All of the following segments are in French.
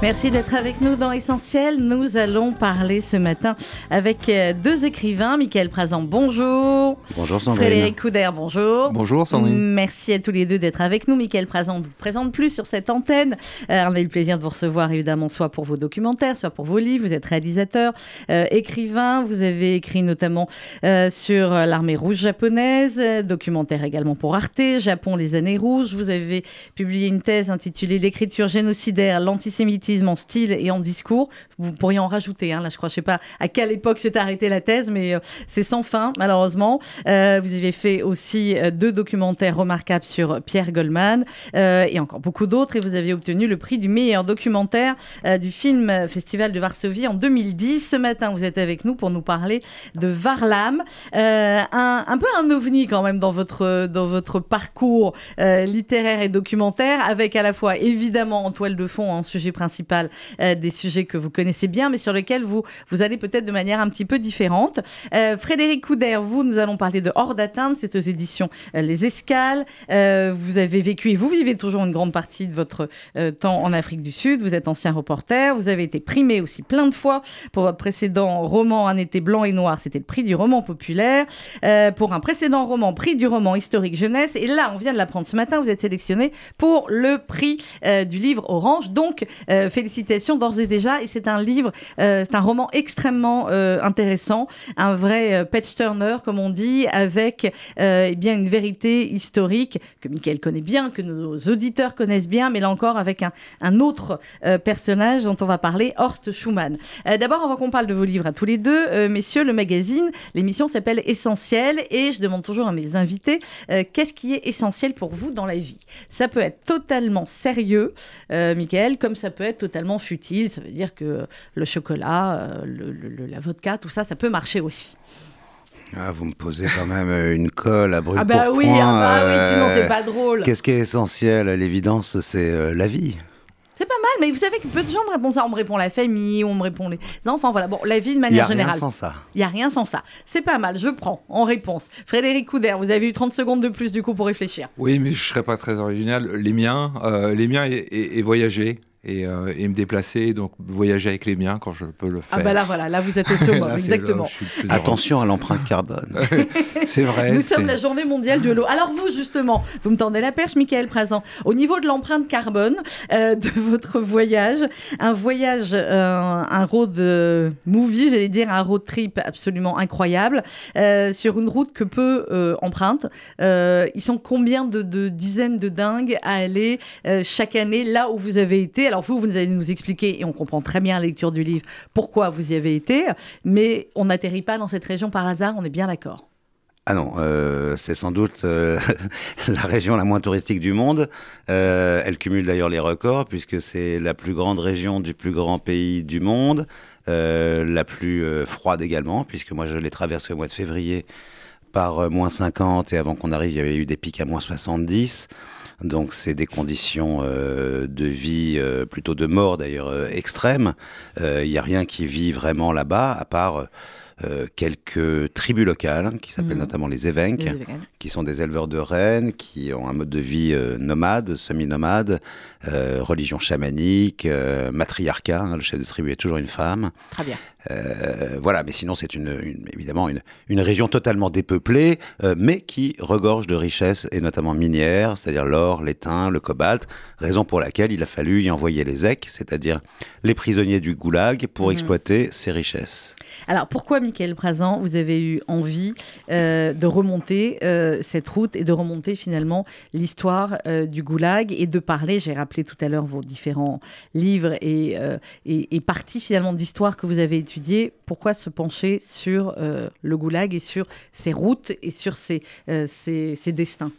Merci d'être avec nous dans Essentiel. Nous allons parler ce matin avec euh, deux écrivains. Michael Prazan, bonjour. Bonjour Sandrine. Frédéric Couder, bonjour. Bonjour Sandrine. Merci à tous les deux d'être avec nous. Michael Prazan ne vous présente plus sur cette antenne. On a eu le plaisir de vous recevoir évidemment soit pour vos documentaires, soit pour vos livres. Vous êtes réalisateur, euh, écrivain. Vous avez écrit notamment euh, sur l'armée rouge japonaise, documentaire également pour Arte, Japon, les années rouges. Vous avez publié une thèse intitulée L'écriture génocidaire, l'antisémitisme en style et en discours. Vous pourriez en rajouter. Hein, là, je crois, je sais pas à quelle époque s'est arrêtée la thèse, mais euh, c'est sans fin, malheureusement. Euh, vous avez fait aussi euh, deux documentaires remarquables sur Pierre Goldman euh, et encore beaucoup d'autres. Et vous avez obtenu le prix du meilleur documentaire du film Festival de Varsovie en 2010. Ce matin, vous êtes avec nous pour nous parler de Varlam, un, peu un ovni quand même dans votre, dans votre parcours littéraire et documentaire, avec à la fois évidemment en toile de fond un sujet principal, euh, des sujets que vous connaissez bien, mais sur lesquels vous, vous allez peut-être de manière un petit peu différente. Euh, Frédéric Couder, vous, nous allons parler de Hors d'atteinte, c'est aux éditions euh, Les Escales. Vous avez vécu et vous vivez toujours une grande partie de votre temps en Afrique du Sud. Vous êtes ancien reporter, vous avez été primé aussi plein de fois pour votre précédent roman Un été blanc et noir, c'était le prix du roman populaire. Pour un précédent roman, prix du roman historique jeunesse. Et là, on vient de l'apprendre ce matin, vous êtes sélectionné pour le prix du livre Orange. Donc, félicitations d'ores et déjà. Et c'est un livre, euh, c'est un roman extrêmement euh, intéressant, un vrai euh, patch turner, comme on dit, avec eh bien une vérité historique que Michael connaît bien, que nos auditeurs connaissent bien, mais là encore avec un, autre personnage dont on va parler, Horst Schumann. D'abord, avant qu'on parle de vos livres à tous les deux, messieurs, le magazine, l'émission s'appelle Essentiel et je demande toujours à mes invités qu'est-ce qui est essentiel pour vous dans la vie? Ça peut être totalement sérieux, euh, Michael, comme ça peut être totalement futile. Ça veut dire que le chocolat, euh, le- le- le- la vodka, tout ça, ça peut marcher aussi. Ah, vous me posez quand même euh, une colle à brûle Ah bah pour oui, point, ah bah oui, sinon c'est euh, pas drôle. Qu'est-ce qui est essentiel À l'évidence, c'est euh, la vie. C'est pas mal, mais vous savez que peu de gens me répondent ça. On me répond la famille, on me répond les enfants. Voilà, bon, la vie de Il n'y manière a rien générale. sans ça. Il n'y a rien sans ça. C'est pas mal, je prends en réponse. Frédéric Couder, vous avez eu 30 secondes de plus du coup pour réfléchir. Oui, mais je serais pas très original. Les miens, euh, les miens et, et- et voyager et, euh, et me déplacer, donc voyager avec les miens quand je peux le faire. Ah bah là voilà, là vous êtes au où exactement. heureux. Attention à l'empreinte carbone. c'est vrai. Nous sommes la journée mondiale de l'eau. Alors vous, justement, vous me tendez la perche, Michael Présent. Au niveau de l'empreinte carbone euh, de votre voyage, un voyage, euh, un road movie, j'allais dire un road trip absolument incroyable, euh, sur une route que peu euh, empruntent. Euh, ils sont combien de, de dizaines de dingues à aller euh, chaque année là où vous avez été Alors vous, vous allez nous expliquer, et on comprend très bien la lecture du livre, pourquoi vous y avez été, mais on n'atterrit pas dans cette région par hasard, on est bien d'accord. Ah non, euh, c'est sans doute euh, la région la moins touristique du monde. Euh, elle cumule d'ailleurs les records puisque c'est la plus grande région du plus grand pays du monde, la plus froide également puisque moi je l'ai traversée au mois de février par moins 50 et avant qu'on arrive il y avait eu des pics à moins 70. Donc c'est des conditions euh, de vie, euh, plutôt de mort d'ailleurs, euh, extrêmes. Euh, Il n'y a rien qui vit vraiment là-bas à part... euh, quelques tribus locales qui s'appellent Mhm. notamment les Évenques, Les qui sont des éleveurs de rennes, qui ont un mode de vie euh, nomade, semi-nomade, euh, religion chamanique, matriarcat, hein, le chef de tribu est toujours une femme. Très bien. Voilà, mais sinon c'est une, une- évidemment une, une région totalement dépeuplée, mais qui regorge de richesses, et notamment minières, c'est-à-dire l'or, l'étain, le cobalt, raison pour laquelle il a fallu y envoyer les EC, c'est-à-dire les prisonniers du goulag, pour Mhm. exploiter ces richesses. Alors pourquoi, Michael Prazan, vous avez eu envie euh, de remonter euh, cette route et de remonter finalement l'histoire euh, du goulag et de parler, j'ai rappelé tout à l'heure vos différents livres et, et, parties finalement d'histoire que vous avez étudiées, pourquoi se pencher sur le goulag et sur ses routes et sur ses, ses- ses destins?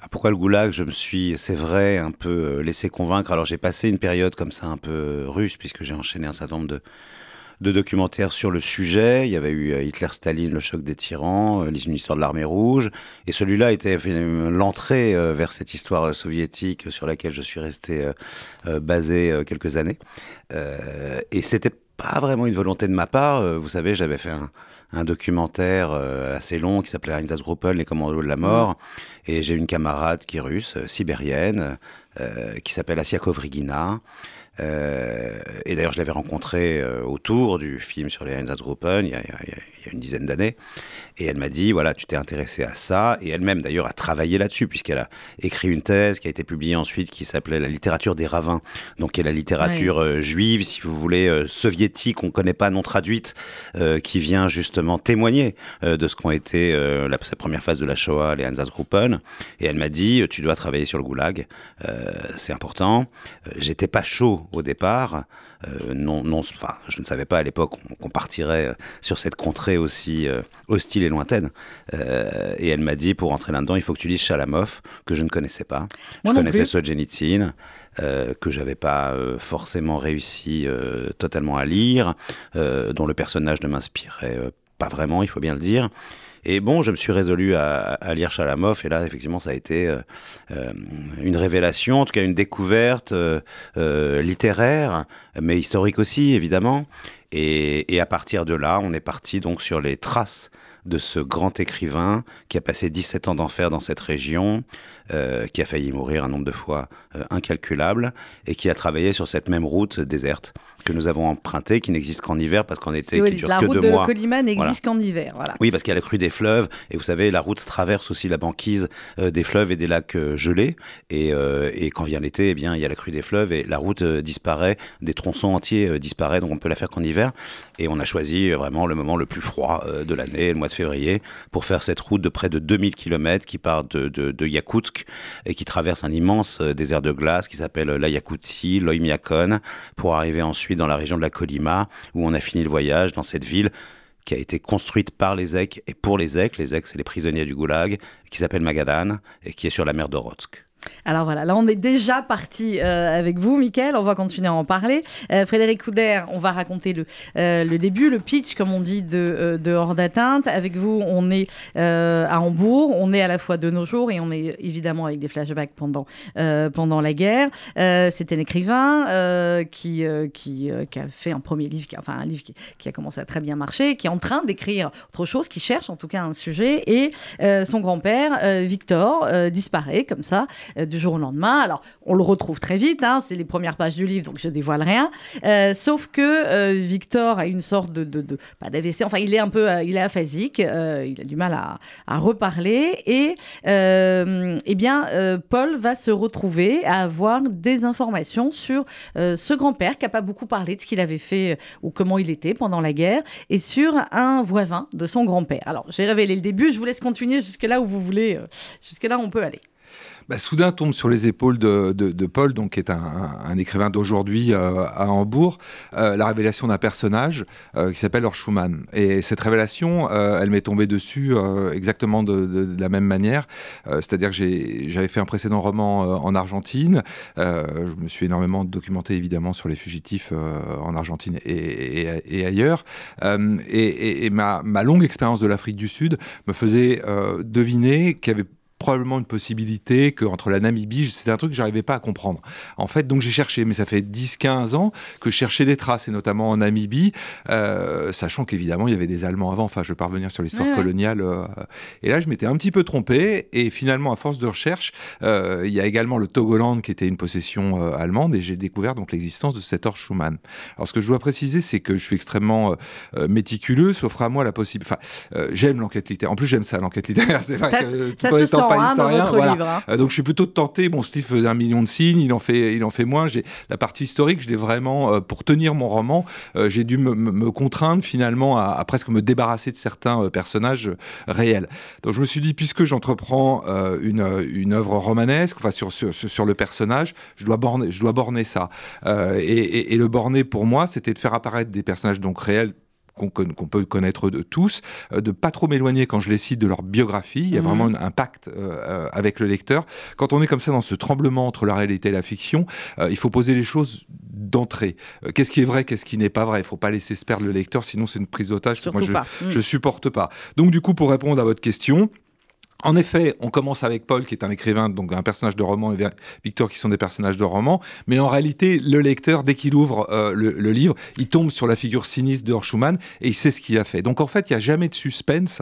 Ah, Pourquoi le goulag? Je me suis, c'est vrai, un peu laissé convaincre. Alors j'ai passé une période comme ça un peu russe, puisque j'ai enchaîné un certain nombre de, de documentaires sur le sujet. Il y avait eu Hitler-Staline, le choc des tyrans, une histoire de l'armée rouge. Et celui-là était l'entrée vers cette histoire soviétique sur laquelle je suis resté basé quelques années. et c'était pas vraiment une volonté de ma part. vous savez, j'avais fait un, un documentaire euh, assez long qui s'appelait Einsatzgruppen, les commandos de la mort. Et j'ai une camarade qui est russe, euh, sibérienne, euh, qui s'appelle Asia Kovrigina. Et d'ailleurs, je l'avais rencontrée autour du film sur les Einsatzgruppen il, il, il y a une dizaine d'années. Et elle m'a dit, voilà, tu t'es intéressé à ça. Et elle-même, d'ailleurs, a travaillé là-dessus, puisqu'elle a écrit une thèse qui a été publiée ensuite, qui s'appelait La littérature des ravins. Donc, qui est la littérature euh, juive, si vous voulez, euh, soviétique, on ne connaît pas non traduite, euh, qui vient justement témoigner de ce qu'ont été la, première phase de la Shoah, les Einsatzgruppen. Et elle m'a dit, tu dois travailler sur le goulag, c'est important. J'étais pas chaud au départ. non, non, enfin, je ne savais pas à l'époque qu'on partirait sur cette contrée aussi hostile lointaine. Euh, et elle m'a dit, pour entrer là-dedans, il faut que tu lises Chalamov, que je ne connaissais pas. je connaissais Solzhenitsyn. Euh, que j'avais pas euh, forcément réussi totalement à lire, dont le personnage ne m'inspirait pas vraiment, il faut bien le dire. Et bon, je me suis résolu à, lire Chalamov, et là, effectivement, ça a été une révélation, en tout cas une découverte littéraire, mais historique aussi, évidemment. Et, et, à partir de là, on est parti donc sur les traces de ce grand écrivain qui a passé 17 ans d'enfer dans cette région, euh, qui a failli mourir un nombre de fois euh, incalculable, et qui a travaillé sur cette même route déserte que nous avons empruntée, qui n'existe qu'en hiver parce qu'en été, qui dure que deux mois. La route de Colima n'existe qu'en hiver. Voilà. Oui, parce qu'il y a la crue des fleuves, et vous savez, la route traverse aussi la banquise euh, des fleuves et des lacs gelés, et, et, quand vient l'été, eh bien, il y a la crue des fleuves, et la route disparaît, des tronçons entiers disparaissent, donc on peut la faire qu'en hiver, et on a choisi vraiment le moment le plus froid de l'année, le mois de février, pour faire cette route de près de 2000 km qui part de, de, de Yakoutsk et qui traverse un immense euh, désert de glace qui s'appelle la Yakoutie, l'Oymyakon, pour arriver ensuite dans la région de la Kolima, où on a fini le voyage dans cette ville qui a été construite par les Zèques et pour les Zèques. Les Zèques, c'est les prisonniers du Goulag, qui s'appelle Magadan et qui est sur la mer d'Orotsk. Alors voilà, là on est déjà parti euh, avec vous, Mickaël. On va continuer à en parler. Euh, Frédéric Couder, on va raconter le, euh, le, début, le pitch, comme on dit, de, Hors d'atteinte. Avec vous, on est à Hambourg. On est à la fois de nos jours et on est évidemment avec des flashbacks pendant, la guerre. C'est un écrivain qui, qui, qui, a fait un premier livre, enfin un livre qui, qui, a commencé à très bien marcher, qui est en train d'écrire autre chose, qui cherche en tout cas un sujet. Et son grand-père, Victor, disparaît comme ça. Euh, du jour au lendemain. Alors, on le retrouve très vite, hein, c'est les premières pages du livre, donc je dévoile rien. Euh, sauf que euh, Victor a une sorte de, pas d'AVC, enfin, il est un peu, il est aphasique, il a du mal à, reparler, et eh bien, Paul va se retrouver à avoir des informations sur ce grand-père qui n'a pas beaucoup parlé de ce qu'il avait fait ou comment il était pendant la guerre, et sur un voisin de son grand-père. Alors, j'ai révélé le début, je vous laisse continuer jusque là où vous voulez, jusque là on peut aller bah, soudain tombe sur les épaules de, Paul, donc, qui est un, écrivain d'aujourd'hui euh, à Hambourg, euh, la révélation d'un personnage euh, qui s'appelle Schumann. Et cette révélation, elle m'est tombée dessus exactement de, la même manière. C'est-à-dire que j'avais fait un précédent roman en Argentine. je me suis énormément documenté, évidemment, sur les fugitifs en Argentine et ailleurs. et, ma, ma, longue expérience de l'Afrique du Sud me faisait deviner qu'il y avait probablement une possibilité que entre la Namibie, c'est un truc que j'arrivais pas à comprendre. En fait, donc j'ai cherché, mais ça fait 10-15 ans que je cherchais des traces, et notamment en Namibie, euh, sachant qu'évidemment il y avait des Allemands avant. Enfin, je vais pas revenir sur l'histoire coloniale. Euh, et là, je m'étais un petit peu trompé, et finalement, à force de recherche, euh, il y a également le Togoland qui était une possession allemande, et j'ai découvert donc l'existence de cet Horst Schumann. Alors, ce que je dois préciser, c'est que je suis extrêmement méticuleux, s'offre à moi la possibilité. Enfin, j'aime l'enquête littéraire. En plus, j'aime ça, l'enquête littéraire. C'est vrai que ça se sent pas historien. Hein. Euh, donc je suis plutôt tenté. Bon, Steve faisait un million de signes, il en fait, il en fait moins. J'ai la partie historique, je l'ai vraiment euh, pour tenir mon roman, euh, j'ai dû me, contraindre finalement à, presque me débarrasser de certains personnages réels. Donc je me suis dit, puisque j'entreprends une, une œuvre romanesque, enfin sur, sur, sur, le personnage, je dois borner, je dois borner ça. Et, et, le borner pour moi, c'était de faire apparaître des personnages donc réels qu'on peut connaître de tous, euh, de pas trop m'éloigner quand je les cite de leur biographie. Il y a vraiment mhm. un pacte euh, euh, avec le lecteur. Quand on est comme ça dans ce tremblement entre la réalité et la fiction, il faut poser les choses d'entrée. qu'est-ce qui est vrai, qu'est-ce qui n'est pas vrai? Il ne faut pas laisser se perdre le lecteur, sinon c'est une prise d'otage que moi je, ne mm. supporte pas. Donc du coup, pour répondre à votre question, en effet, on commence avec Paul, qui est un écrivain, donc un personnage de roman, et Victor, qui sont des personnages de roman. Mais en réalité, le lecteur, dès qu'il ouvre euh, le, livre, il tombe sur la figure sinistre de et il sait ce qu'il a fait. Donc en fait, il n'y a jamais de suspense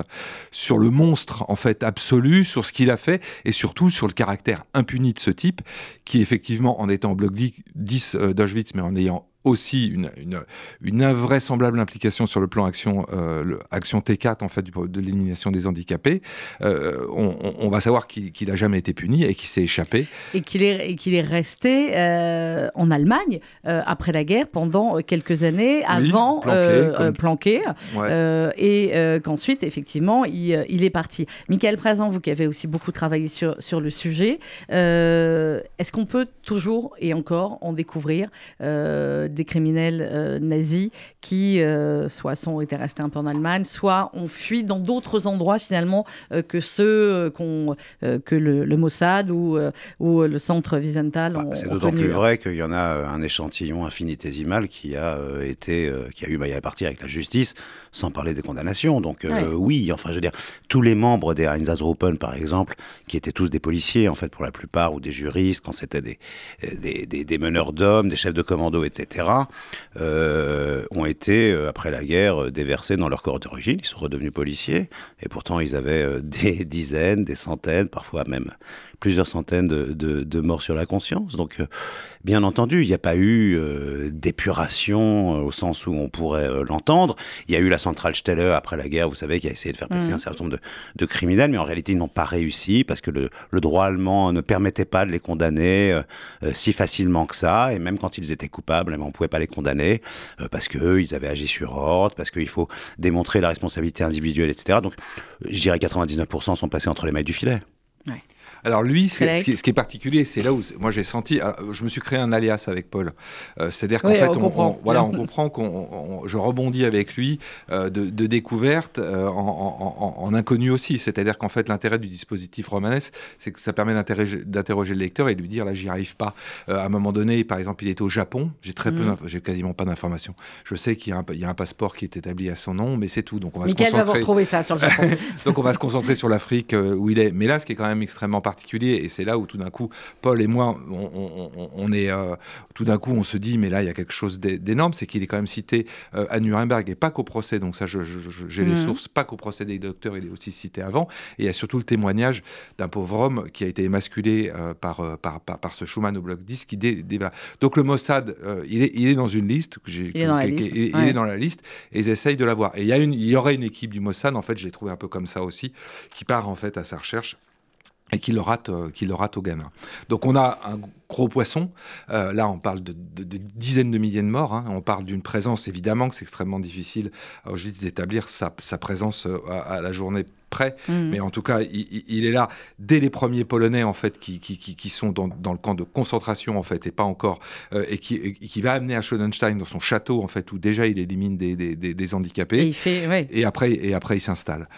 sur le monstre, en fait, absolu, sur ce qu'il a fait et surtout sur le caractère impuni de ce type, qui effectivement, en étant bloc 10 euh, d'Auschwitz, mais en ayant aussi une, une, invraisemblable implication sur le plan action, euh, action T4 en fait de l'élimination des handicapés. Euh, on, va savoir qu'il n'a jamais été puni et qu'il s'est échappé. Et qu'il est, qu'il est resté euh, en Allemagne après la guerre pendant quelques années, avant planqué, et qu'ensuite effectivement il, il, est parti. Michael Présent, vous qui avez aussi beaucoup travaillé sur, sur le sujet, est-ce qu'on peut toujours et encore en découvrir des criminels euh, nazis qui euh, soit sont été restés un peu en Allemagne, soit ont fui dans d'autres endroits finalement euh, que ceux qu'on que le, Mossad ou, ou le centre Wiesenthal bah, C'est d'autant plus vrai qu'il y en a un échantillon infinitésimal qui a été qui a eu maille à partir avec la justice, sans parler des condamnations. Donc oui, enfin je veux dire, tous les membres des Einsatzgruppen par exemple, qui étaient tous des policiers en fait pour la plupart ou des juristes quand c'était des, des, des, des meneurs d'hommes, des chefs de commando, etc. Euh, ont été, euh, après la guerre, euh, déversés dans leur corps d'origine. Ils sont redevenus policiers. Et pourtant, ils avaient des dizaines, des centaines, parfois même plusieurs centaines de, morts sur la conscience. Donc, euh, bien entendu, il n'y a pas eu euh, d'épuration euh, au sens où on pourrait l'entendre. Il y a eu la centrale Steller après la guerre, vous savez, qui a essayé de faire passer mmh. un certain nombre de, criminels, mais en réalité, ils n'ont pas réussi parce que le, droit allemand ne permettait pas de les condamner si facilement que ça. Et même quand ils étaient coupables, eh ben, on ne pouvait pas les condamner parce qu'eux, ils avaient agi sur ordre, parce qu'il faut démontrer la responsabilité individuelle, etc. Donc, je dirais 99% sont passés entre les mailles du filet. Alors lui, ce qui, est, particulier, c'est là où moi j'ai senti, ah, je me suis créé un alias avec Paul. Euh, c'est-à-dire qu'en fait, on, comprend. voilà, on comprend qu'on, je rebondis avec lui euh, de, de, découverte euh, en, inconnu aussi. C'est-à-dire qu'en fait, l'intérêt du dispositif romanesque, c'est que ça permet d'interroger le lecteur et de lui dire là, j'y arrive pas. à un moment donné, par exemple, il est au Japon. J'ai très peu, mm. j'ai quasiment pas d'informations. Je sais qu'il y, a un passeport qui est établi à son nom, mais c'est tout. Donc on va se concentrer. va vous retrouver ça sur le Japon. Donc on va se concentrer sur l'Afrique où il est. Mais là, ce qui est quand même extrêmement particulier et c'est là où tout d'un coup, Paul et moi, on, est euh, tout d'un coup, on se dit, mais là, il y a quelque chose d'énorme, c'est qu'il est quand même cité euh, à Nuremberg et pas qu'au procès. Donc ça, j'ai les mhm. sources, pas qu'au procès des docteurs, il est aussi cité avant. Et il y a surtout le témoignage d'un pauvre homme qui a été émasculé euh, par, par, par, ce Schumann au bloc 10 qui Donc le Mossad, il, est, il est dans une liste. Que il, est dans, la liste. il est dans la liste et ils essayent de l'avoir. Et il y, a une, il y aurait une équipe du Mossad, en fait, je l'ai trouvé un peu comme ça aussi, qui part en fait à sa recherche et qui le rate, euh, qui le rate au Ghana. Donc on a un gros poisson. Euh, là, on parle de, dizaines de milliers de morts. Hein. On parle d'une présence, évidemment, que c'est extrêmement difficile à Auschwitz d'établir sa, présence euh, à, la journée près. Mmh. Mais en tout cas, il, est là dès les premiers Polonais, en fait, qui, qui, sont dans, le camp de concentration, en fait, et pas encore, euh, et, qui, qui, va amener à Schoenstein dans son château, en fait, où déjà il élimine des, des, des, handicapés. Et, il fait, et, après, et après, il s'installe.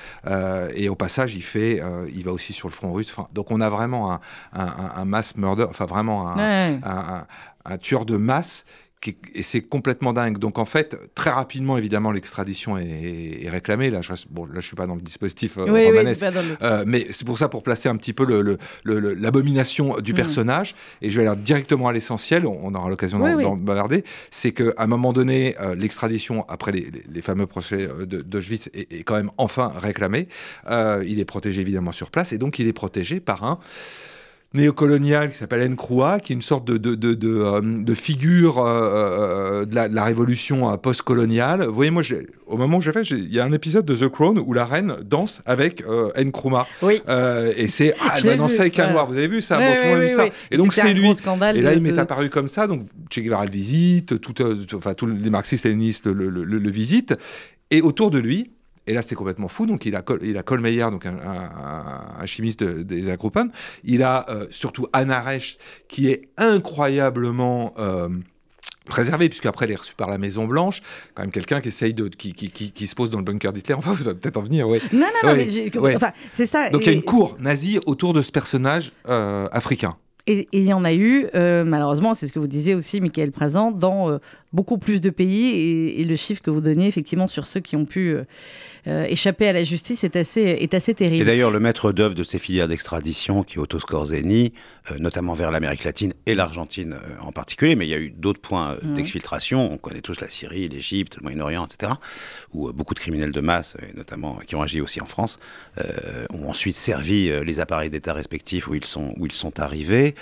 et au passage, il fait, il va aussi sur le front russe. Enfin, donc, on a vraiment un, un, un mass murder, enfin, vraiment un, tueur de masse et c'est complètement dingue. Donc en fait, très rapidement, évidemment, l'extradition est, réclamée. Là, je bon, là, je suis pas dans le dispositif euh, romanesque, euh, mais c'est pour ça, pour placer un petit peu l'abomination le, du mm. personnage. Et je vais aller directement à l'essentiel. On, aura l'occasion d'en bavarder. C'est qu'à un moment donné, euh, l'extradition après les, fameux procès d'Auschwitz est, est, quand même enfin réclamée. il est protégé évidemment sur place, et donc il est protégé par un néocolonial qui s'appelle Nkrumah, qui est une sorte de, de, de, de, euh, figure euh, euh, de, la, révolution post-coloniale. Vous voyez, moi, au moment où j'ai fait, il y a un épisode de The Crown où la reine danse avec Nkrumah. Oui. et c'est, ah, elle va danser avec un noir. Vous avez vu ça, vu ça. Et donc, c'est lui. Et là, il m'est apparu comme ça. Donc, Che Guevara le visite, tout, enfin, tous les marxistes-léninistes le, le, le, le visitent. Et autour de lui, et là, c'est complètement fou. Donc, il a, il a Kohlmeier, donc un, chimiste des Agrupan. Il a euh, surtout Anna Reich, qui est incroyablement. Euh, préservé, puisque après elle est reçue par la Maison Blanche, quand même quelqu'un qui essaye de, qui, qui, qui, se pose dans le bunker d'Hitler. Enfin, vous allez peut-être en venir, oui. Non, non, non, mais enfin, c'est ça. Donc il y a une cour nazie autour de ce personnage euh, africain. Et il y en a eu, euh, malheureusement, c'est ce que vous disiez aussi, Michael Présent, dans euh, beaucoup plus de pays. Et, et, le chiffre que vous donniez, effectivement, sur ceux qui ont pu euh, euh, échapper à la justice est assez, est assez terrible. Et d'ailleurs, le maître d'œuvre de ces filières d'extradition, qui est Otto Scorzeni, euh, notamment vers l'Amérique latine et l'Argentine euh, en particulier, mais il y a eu d'autres points mmh. d'exfiltration. On connaît tous la Syrie, l'Égypte, le Moyen-Orient, etc., où beaucoup de criminels de masse, et notamment qui ont agi aussi en France, ont ensuite servi les appareils d'État respectifs où ils sont, où ils sont arrivés,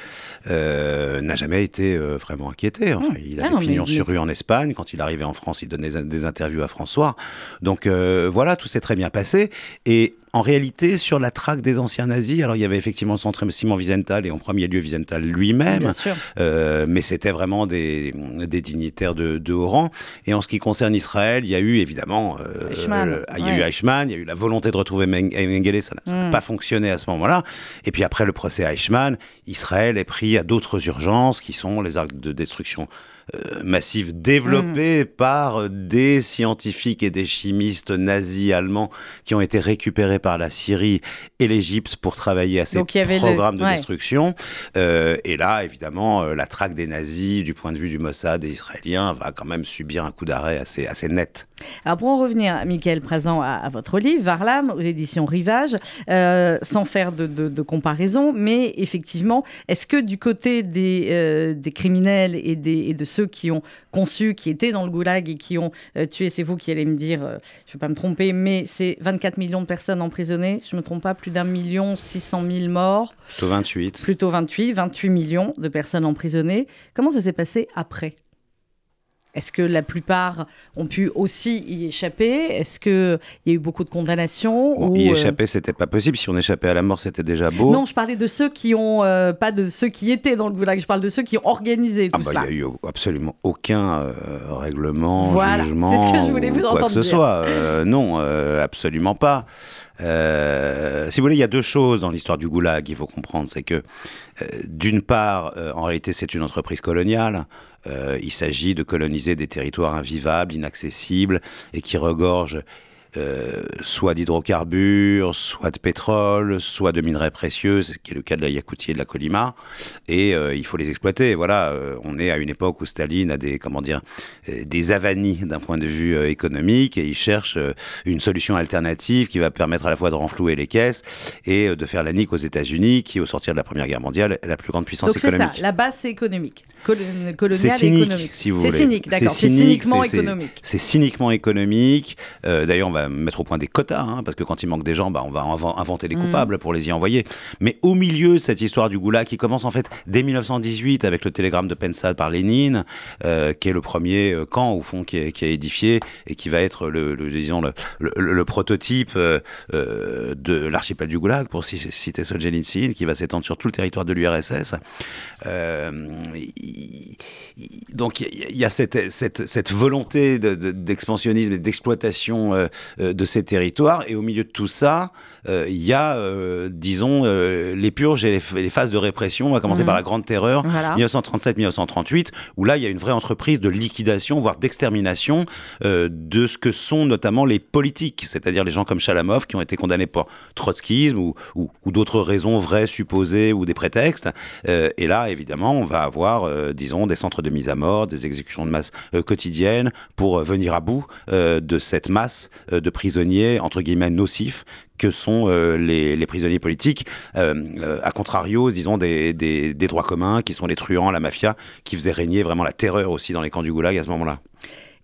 n'a jamais été vraiment inquiété. Enfin, mmh. Il avait ah pignon sur rue en Espagne. Quand il arrivait en France, il donnait des interviews à François. Donc voilà, tout s'est très bien passé. Et en réalité, sur la traque des anciens nazis, alors il y avait effectivement centré Simon Wiesenthal et en premier lieu Wiesenthal lui-même, euh, mais c'était vraiment des, des dignitaires de, de, haut rang. Et en ce qui concerne Israël, il y a eu évidemment, euh, Eichmann, il y a eu Eichmann, il y a eu la volonté de retrouver Mengele, ça n'a mm. pas fonctionné à ce moment-là. Et puis après le procès Eichmann, Israël est pris à d'autres urgences qui sont les actes de destruction euh, massif développé mm. par des scientifiques et des chimistes nazis allemands qui ont été récupérés par la Syrie et l'Égypte pour travailler à ces programmes de destruction. Euh, et là, évidemment, euh, la traque des nazis, du point de vue du Mossad et israélien, va quand même subir un coup d'arrêt assez, assez net. Alors pour en revenir, Michael Présent, à, votre livre, Varlam, aux éditions Rivage, sans faire de, de, comparaison, mais effectivement, est-ce que du côté des, des criminels et, des, et de ceux qui ont conçu, qui étaient dans le goulag et qui ont euh, tué, c'est vous qui allez me dire, euh, je ne vais pas me tromper, mais c'est 24 millions de personnes emprisonnées, je ne me trompe pas, plus d'un million 600 000 morts. Plutôt 28. Plutôt 28, 28 millions de personnes emprisonnées. Comment ça s'est passé après? Est-ce que la plupart ont pu aussi y échapper? Est-ce qu'il y a eu beaucoup de condamnations ou Y euh, échapper, c'était pas possible. Si on échappait à la mort, c'était déjà beau. Non, je parlais de ceux qui ont, euh, pas de ceux qui étaient dans le goulag. Je parle de ceux qui ont organisé tout ah bah, cela. Il n'y a eu absolument aucun euh, règlement, voilà, jugement, c'est ce que je voulais vous quoi que ce soit. non, absolument pas. si vous voulez, il y a deux choses dans l'histoire du goulag qu'il faut comprendre. C'est que, d'une part, en réalité, c'est une entreprise coloniale. Euh, il s'agit de coloniser des territoires invivables, inaccessibles et qui regorgent euh, soit d'hydrocarbures, soit de pétrole, soit de minerais précieux, ce qui est le cas de la Yakoutie et de la Colima, et euh, il faut les exploiter. Voilà, euh, on est à une époque où Staline a des, comment dire, des avanies d'un point de vue économique, et il cherche une solution alternative qui va permettre à la fois de renflouer les caisses et de faire la nique aux États-Unis, qui au sortir de la Première Guerre mondiale est la plus grande puissance Donc économique. C'est ça, la base c'est économique, coloniale cynique, économique. Si vous voulez. C'est cynique, d'accord. C'est cyniquement économique. C'est cyniquement économique. D'ailleurs, on va mettre au point des quotas, hein, parce que quand il manque des gens, bah, on va inventer des mm. coupables pour les y envoyer. Mais au milieu, cette histoire du goulag qui commence en fait dès 1918 avec le télégramme de Pensad par Lénine, euh, qui est le premier euh, camp au fond qui est, édifié et qui va être le, disons le, prototype euh, de l'archipel du goulag, pour citer Solzhenitsyn, qui va s'étendre sur tout le territoire de l'URSS. Donc il y, a cette, cette, cette volonté d'expansionnisme et d'exploitation de ces territoires. Et au milieu de tout ça, euh, il y a, euh, disons, euh, les purges et les, phases de répression. On va commencer mhm. par la Grande Terreur, 1937-1938, où là, il y a une vraie entreprise de liquidation, voire d'extermination de ce que sont notamment les politiques, c'est-à-dire les gens comme Chalamov qui ont été condamnés pour trotskisme ou, ou, d'autres raisons vraies, supposées ou des prétextes. et là, évidemment, on va avoir, disons, des centres de mise à mort, des exécutions de masse quotidiennes pour venir à bout de cette masse de prisonniers, entre guillemets, nocifs, que sont euh, les, prisonniers politiques, euh, euh, à contrario, disons, des, des, droits communs, qui sont les truands, la mafia, qui faisaient régner vraiment la terreur aussi dans les camps du goulag à ce moment-là.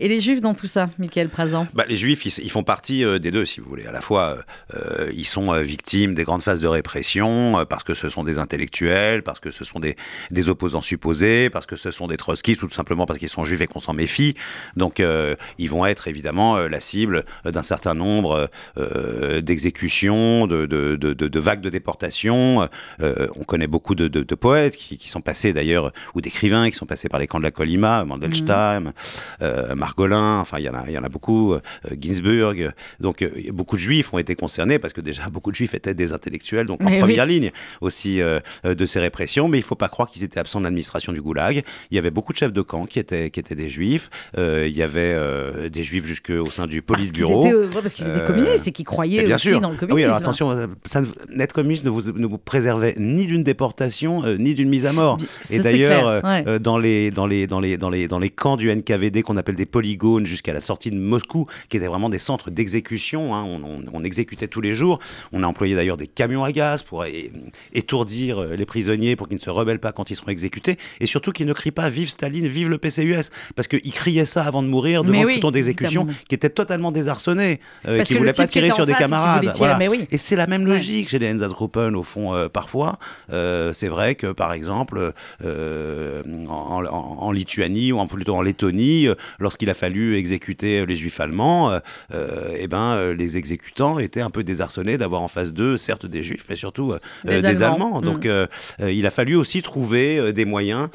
Et les juifs dans tout ça, Michael Prazan bah, Les juifs, ils, font partie euh, des deux, si vous voulez. À la fois, euh, euh, ils sont victimes des grandes phases de répression, parce que ce sont des intellectuels, parce que ce sont des, des, opposants supposés, parce que ce sont des trotskistes, ou tout simplement parce qu'ils sont juifs et qu'on s'en méfie. Donc, ils vont être évidemment la cible d'un certain nombre d'exécutions, de, de, de, vagues de déportation. on connaît beaucoup de, poètes qui, qui, sont passés d'ailleurs, ou d'écrivains qui sont passés par les camps de la Colima, Mandelstam, mmh. Margolin, enfin il y en a, il y en a beaucoup, Ginsburg. Donc beaucoup de juifs ont été concernés parce que déjà beaucoup de juifs étaient des intellectuels, donc en première ligne aussi de ces répressions. Mais il ne faut pas croire qu'ils étaient absents de l'administration du Goulag. Il y avait beaucoup de chefs de camp qui étaient, qui étaient des juifs. il y avait des juifs jusqu'au sein du Politburo. Parce qu'ils étaient, des communistes et qui croyaient aussi dans le communisme. Oui, alors attention, ça, n'être communiste ne vous, ne vous préservait ni d'une déportation ni d'une mise à mort. Et d'ailleurs, dans, les, dans, les, dans, les, dans, les, dans les camps du NKVD qu'on appelle des jusqu'à la sortie de Moscou, qui étaient vraiment des centres d'exécution. Hein. On, exécutait tous les jours. On a employé d'ailleurs des camions à gaz pour étourdir euh, les prisonniers pour qu'ils ne se rebellent pas quand ils seront exécutés. Et surtout qu'ils ne crient pas Vive Staline, vive le PCUS. Parce qu'ils criaient ça avant de mourir devant oui, tout d'exécution qui était totalement désarçonné, euh, qui ne voulait pas tirer sur des camarades. Et c'est la même logique chez les Einsatzgruppen, au fond, euh, parfois. c'est vrai que, par exemple, en, en, Lituanie, ou plutôt en Lettonie, lorsqu'il a fallu exécuter les juifs allemands, euh, eh ben, euh, les exécutants étaient un peu désarçonnés d'avoir en face d'eux, certes des juifs, mais surtout euh, des, Allemands. Mm. Donc il a fallu aussi trouver des moyens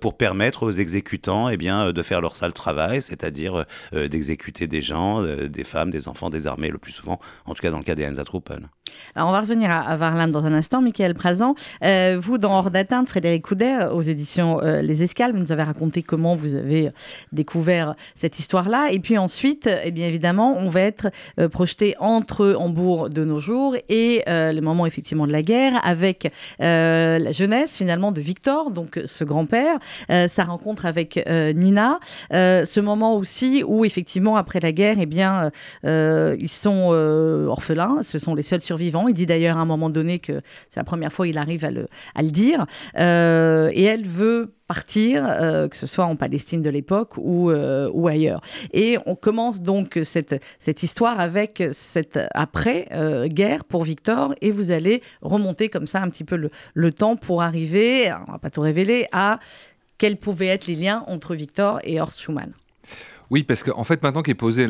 pour permettre aux exécutants eh bien, de faire leur sale travail, c'est-à-dire d'exécuter des gens, des femmes, des enfants désarmés le plus souvent, en tout cas dans le cas des Einsatzgruppen. Alors on va revenir à, Varlam dans un instant. Michael Prazan, vous, dans Hors d'atteinte, Frédéric Coudet, aux éditions Les Escales, vous nous avez raconté comment vous avez découvert cette histoire-là. Et puis ensuite, eh bien évidemment, on va être euh, projeté entre Hambourg de nos jours et euh, le moment effectivement de la guerre avec euh, la jeunesse finalement de Victor, donc ce grand-père, sa rencontre avec Nina, ce moment aussi où effectivement après la guerre, eh bien ils sont orphelins, ce sont les seuls survivants. Il dit d'ailleurs à un moment donné que c'est la première fois qu'il arrive à le, dire, et elle veut partir, euh, que ce soit en Palestine de l'époque ou, euh, ailleurs. Et on commence donc cette, histoire avec cette après-guerre pour Victor, et vous allez remonter comme ça un petit peu le, temps pour arriver, on va pas tout révéler, à quels pouvaient être les liens entre Victor et Horst Schumann. Oui, parce qu'en en fait, maintenant qu'est posée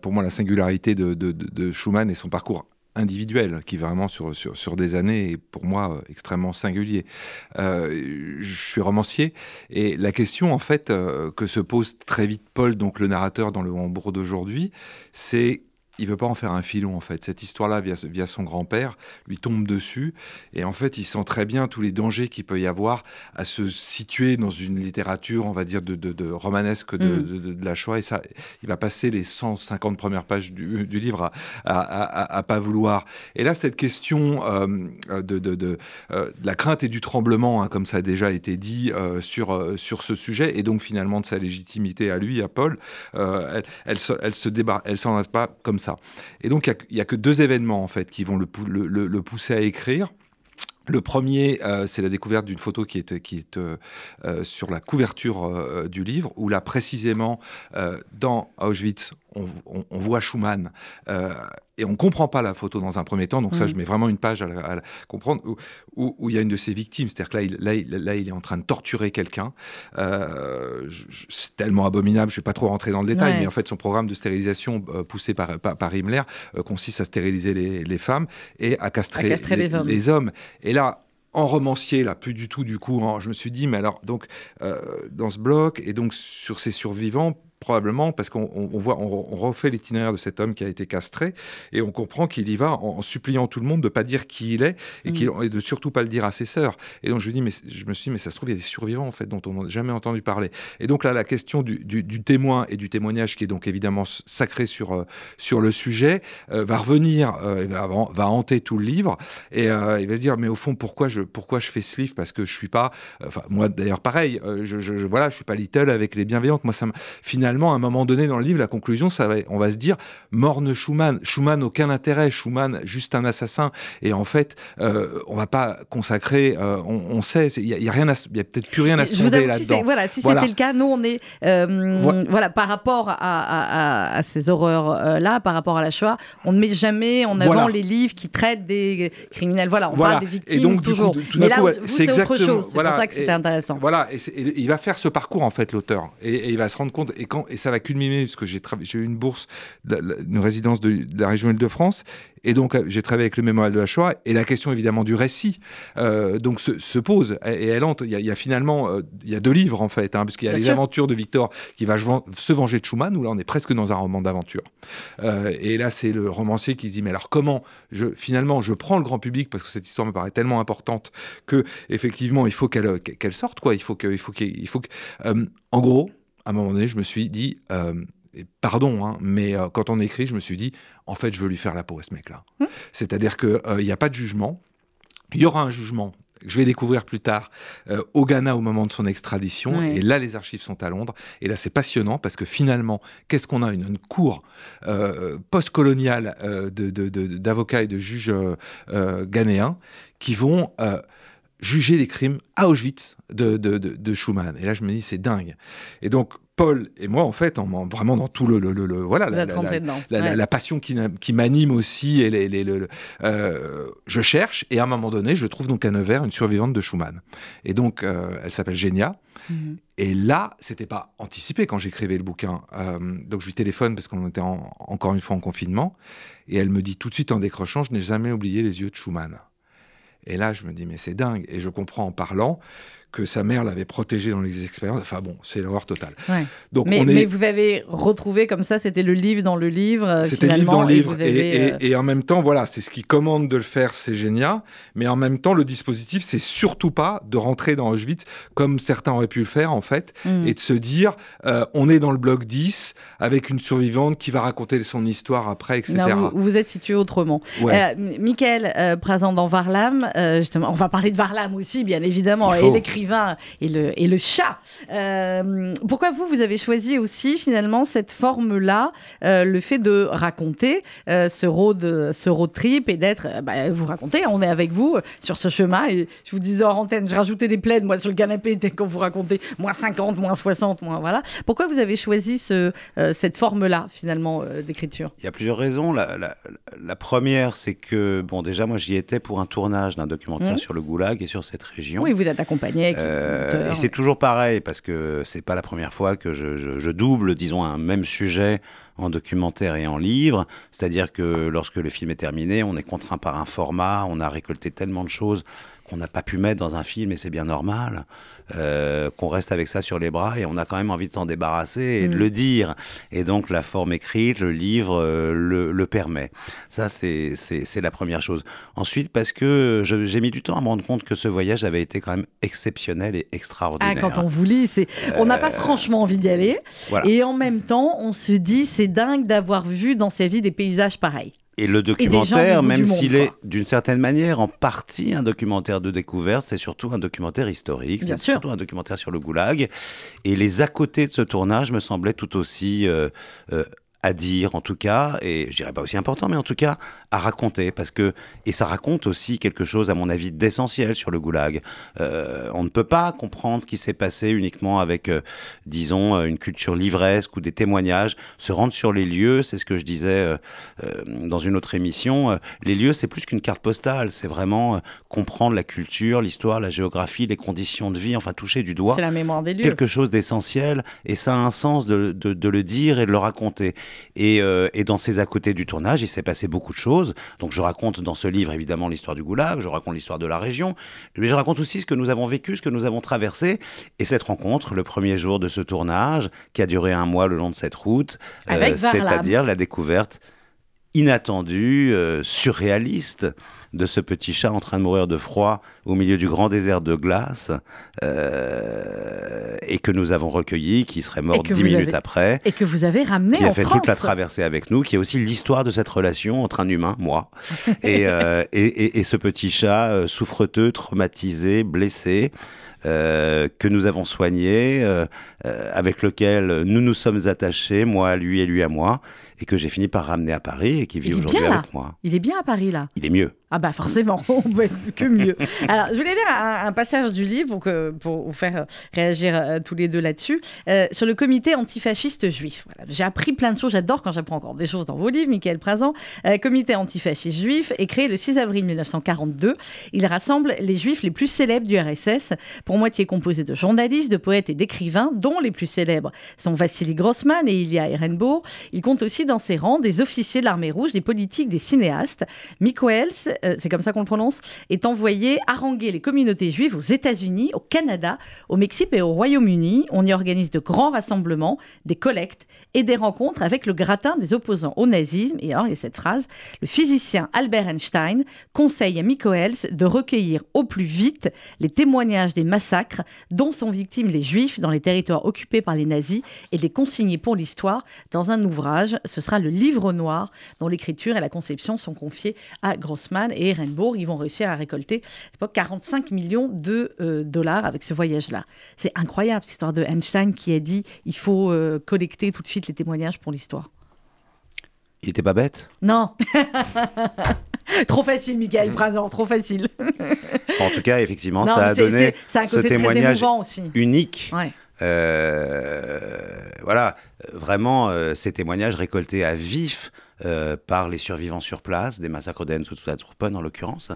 pour moi la singularité de, de, de Schumann et son parcours individuel qui vraiment sur, sur, sur, des années est pour moi euh, extrêmement singulier. Euh, je suis romancier et la question en fait euh, que se pose très vite Paul, donc le narrateur dans le Hambourg d'aujourd'hui, c'est il veut pas en faire un filon en fait. Cette histoire-là, via, via, son grand-père, lui tombe dessus. Et en fait, il sent très bien tous les dangers qu'il peut y avoir à se situer dans une littérature, on va dire, de, de, romanesque de, mm. de, la Shoah. Et ça, il va passer les 150 premières pages du, du livre à, à, à, pas vouloir. Et là, cette question euh, de, de, euh, de, la crainte et du tremblement, hein, comme ça a déjà été dit euh, sur, euh, sur ce sujet, et donc finalement de sa légitimité à lui, à Paul, elle, elle, se, elle se débarque, elle s'en pas comme ça. Et donc, il n'y a, que deux événements, en fait, qui vont le, pousser à écrire. Le premier, euh, c'est la découverte d'une photo qui est, qui est euh, euh, sur la couverture du livre, où là, précisément, dans Auschwitz, on, voit Schumann euh, et on comprend pas la photo dans un premier temps. Donc ça, je mm. mets vraiment une page à, comprendre où, il y a une de ses victimes. C'est-à-dire que là il, là, il, est en train de torturer quelqu'un. Euh, c'est tellement abominable, je vais pas trop rentrer dans le détail, mais en fait son programme de stérilisation euh, poussé par, par, Himmler consiste à stériliser les, femmes et à castrer, les, hommes. Et là, en romancier, là, plus du tout du coup, hein, je me suis dit, mais alors, donc, dans ce bloc, et donc sur ces survivants, probablement parce qu'on voit, on, refait l'itinéraire de cet homme qui a été castré et on comprend qu'il y va en, suppliant tout le monde de pas dire qui il est et, mm. de surtout pas le dire à ses sœurs. Et donc je dis, mais je me suis dit, mais ça se trouve il y a des survivants en fait dont on n'a jamais entendu parler. Et donc là, la question du, témoin et du témoignage qui est donc évidemment sacré sur euh, sur le sujet euh, va revenir, euh, va, va, hanter tout le livre et il va se dire, mais au fond pourquoi je pourquoi je fais ce livre? Parce que je suis pas, enfin moi d'ailleurs pareil, je, je, voilà, je suis pas little avec les bienveillantes. Moi ça finalement finalement, à un moment donné dans le livre, la conclusion, ça va, on va se dire, morne Schumann, Schumann aucun intérêt, Schumann juste un assassin. Et en fait, euh, on va pas consacrer, euh, on, sait, il y, a, rien, il y a peut-être plus rien à sonder là-dedans. voilà, si c'était le cas, nous on est, euh, voilà. par rapport à, ces horreurs là, par rapport à la Shoah, on ne met jamais en avant les livres qui traitent des criminels. Voilà, on parle des victimes et donc, toujours. Mais là, c'est autre chose. C'est pour ça que c'était intéressant. Voilà, et, il va faire ce parcours en fait, l'auteur, et, il va se rendre compte. Et quand Et ça va culminer, parce que j'ai eu une bourse, une résidence de, la région Île-de-France. Et donc, euh, j'ai travaillé avec le mémorial de la Shoah. Et la question, évidemment, du récit, euh, donc, se, pose. Et, elle entre. Il y, a, finalement, euh, il y a deux livres, en fait, hein, puisqu'il y a Les Aventures de Victor qui va se venger de Schumann, où là, on est presque dans un roman d'aventure. et là, c'est le romancier qui se dit, mais alors, comment, je, finalement, je prends le grand public, parce que cette histoire me paraît tellement importante que, effectivement, il faut qu'elle sorte, quoi. Il faut que, il faut qu'il faut que, en gros, à un moment donné, je me suis dit, pardon, hein, mais euh, quand on écrit, je me suis dit, en fait, je veux lui faire la peau à ce mec-là. Hum. C'est-à-dire qu'il euh, n'y a pas de jugement. Il y aura un jugement je vais découvrir plus tard euh, au Ghana au moment de son extradition. Et là, les archives sont à Londres. Et là, c'est passionnant parce que finalement, qu'est-ce qu'on a? Une, cour post-coloniale d'avocats et de juges ghanéens qui vont juger les crimes à Auschwitz de, de, Schumann. Et là, je me dis, c'est dingue. Et donc, Paul et moi, en fait, vraiment dans tout le, voilà, la, passion qui, m'anime aussi. Et les, euh, je cherche et à un moment donné, je trouve donc à Nevers une survivante de Schumann. Et donc, euh, elle s'appelle Genia. Mhm. Et là, c'était pas anticipé quand j'écrivais le bouquin. Euh, donc je lui téléphone parce qu'on était encore une fois en confinement. Et elle me dit tout de suite en décrochant, je n'ai jamais oublié les yeux de Schumann. Et là, je me dis, mais c'est dingue. Et je comprends en parlant que sa mère l'avait protégé dans les expériences. Enfin bon, c'est l'horreur totale. Donc, mais, mais, vous avez retrouvé comme ça, c'était le livre dans le livre. Euh, c'était le livre dans le livre. Euh, et, en même temps, voilà, c'est ce qui commande de le faire, c'est génial. Mais en même temps, le dispositif, c'est surtout pas de rentrer dans Auschwitz comme certains auraient pu le faire en fait, hmm. et de se dire, euh, on est dans le bloc 10 avec une survivante qui va raconter son histoire après, etc. Non, vous, vous, êtes situé autrement. Ouais. Michael, présent dans Varlam, justement, on va parler de Varlam aussi, bien évidemment, et l'écrit et le, et le chat. Euh, pourquoi vous, vous avez choisi aussi finalement cette forme-là, euh, le fait de raconter euh, ce, road, ce road trip et d'être, bah, vous racontez, on est avec vous sur ce chemin et je vous disais en antenne, je rajoutais des plaides moi sur le canapé quand vous racontez moins 50, moins 60, moins voilà. Pourquoi vous avez choisi ce, cette forme-là finalement d'écriture? Il y a plusieurs raisons. La, la, première, c'est que, bon déjà moi j'y étais pour un tournage d'un documentaire mmh. sur le goulag et sur cette région. Oui, vous êtes accompagné euh, et c'est toujours pareil, parce que c'est pas la première fois que je, double, disons, un même sujet en documentaire et en livre. C'est-à-dire que lorsque le film est terminé, on est contraint par un format, on a récolté tellement de choses qu'on n'a pas pu mettre dans un film, et c'est bien normal. Euh, qu'on reste avec ça sur les bras et on a quand même envie de s'en débarrasser et de mm. le dire. Et donc la forme écrite, le livre euh, le, permet. Ça, c'est la première chose. Ensuite, parce que j'ai mis du temps à me rendre compte que ce voyage avait été quand même exceptionnel et extraordinaire. Ah, quand on vous lit, on n'a pas euh, franchement envie d'y aller. Et en même temps, on se dit, c'est dingue d'avoir vu dans sa vie des paysages pareils. Et le documentaire, même s'il est d'une certaine manière en partie un documentaire de découverte, c'est surtout un documentaire historique, c'est surtout un documentaire sur le goulag. Et les à côté de ce tournage me semblaient tout aussi euh, euh, à dire en tout cas, et je dirais pas aussi important, mais en tout cas à raconter, parce que, et ça raconte aussi quelque chose à mon avis d'essentiel sur le goulag. Euh, on ne peut pas comprendre ce qui s'est passé uniquement avec, euh, disons, euh, une culture livresque ou des témoignages. Se rendre sur les lieux, c'est ce que je disais dans une autre émission, les lieux c'est plus qu'une carte postale, c'est vraiment comprendre la culture, l'histoire, la géographie, les conditions de vie, enfin toucher du doigt. C'est la mémoire des lieux. Quelque chose d'essentiel, et ça a un sens de, de, de le dire et de le raconter. Euh, et, dans ces à côté du tournage, il s'est passé beaucoup de choses. Donc je raconte dans ce livre évidemment l'histoire du Goulag, je raconte l'histoire de la région, mais je raconte aussi ce que nous avons vécu, ce que nous avons traversé. Et cette rencontre, le premier jour de ce tournage, qui a duré un mois le long de cette route, euh, c'est-à-dire la découverte inattendue, euh, surréaliste de ce petit chat en train de mourir de froid au milieu du grand désert de glace euh, et que nous avons recueilli, qui serait mort dix minutes après. Et que vous avez ramené Qui a fait toute la traversée avec nous, qui est aussi l'histoire de cette relation entre un humain, moi, euh, et, et, et, ce petit chat souffreteux, traumatisé, blessé. que nous avons soigné, avec lequel nous nous sommes attachés, moi à lui et lui à moi, et que j'ai fini par ramener à Paris et qui vit aujourd'hui avec moi. Il est bien à Paris là. Il est mieux. Ah bah forcément, on peut être que mieux. Alors, je voulais lire un, passage du livre pour, vous faire réagir euh, tous les deux là-dessus, euh, sur le comité antifasciste juif. J'ai appris plein de choses, j'adore quand j'apprends encore des choses dans vos livres, Michael Prazan. Euh, comité antifasciste juif est créé le 6 avril 1942. Il rassemble les juifs les plus célèbres du RSS pour moitié composé de journalistes, de poètes et d'écrivains, dont les plus célèbres sont Vassili Grossman et Ilya Ehrenburg. Il compte aussi dans ses rangs des officiers de l'armée rouge, des politiques, des cinéastes. Mikoels, euh, c'est comme ça qu'on le prononce, est envoyé haranguer les communautés juives aux États-Unis, au Canada, au Mexique et au Royaume-Uni. On y organise de grands rassemblements, des collectes et des rencontres avec le gratin des opposants au nazisme. Et alors, il y a cette phrase le physicien Albert Einstein conseille à Mikoels de recueillir au plus vite les témoignages des massacres dont sont victimes les juifs dans les territoires occupés par les nazis et les consigner pour l'histoire dans un ouvrage. Ce sera le livre noir dont l'écriture et la conception sont confiées à Grossman et Ehrenburg. Ils vont réussir à récolter 45 millions de euh, dollars avec ce voyage-là. C'est incroyable cette histoire de Einstein qui a dit il faut euh, collecter tout de suite les témoignages pour l'histoire. Il était pas bête? Non Trop facile, Michael Prazan, trop facile. en tout cas, effectivement, ça a donné ce témoignage unique. Euh, voilà, vraiment, ces témoignages récoltés à vif euh, par les survivants sur place, des massacres d'Enns-Truppen en l'occurrence,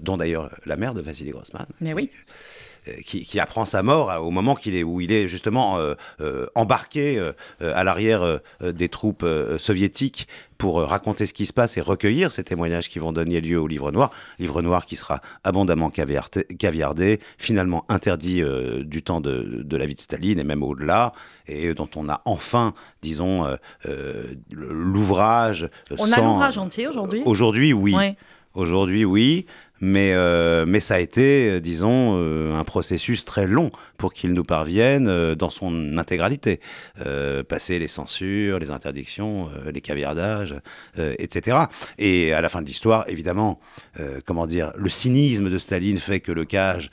dont d'ailleurs la mère de Vassili Grossman. Mais oui. Euh, qui, apprend sa mort au moment qu'il est, où il est justement euh, euh, embarqué à l'arrière des troupes soviétiques pour raconter ce qui se passe et recueillir ces témoignages qui vont donner lieu au livre noir. Livre noir qui sera abondamment caviardé, finalement interdit du temps de, la vie de Staline et même au-delà, et dont on a enfin, disons, l'ouvrage. On a l'ouvrage entier aujourd'hui? Aujourd'hui, oui. Aujourd'hui, oui mais, euh, mais ça a été, euh, disons, euh, un processus très long pour qu'il nous parvienne dans son intégralité. passer les censures, les interdictions, les caviardages, etc. Et à la fin de l'histoire, évidemment, comment dire, le cynisme de Staline fait que le cage,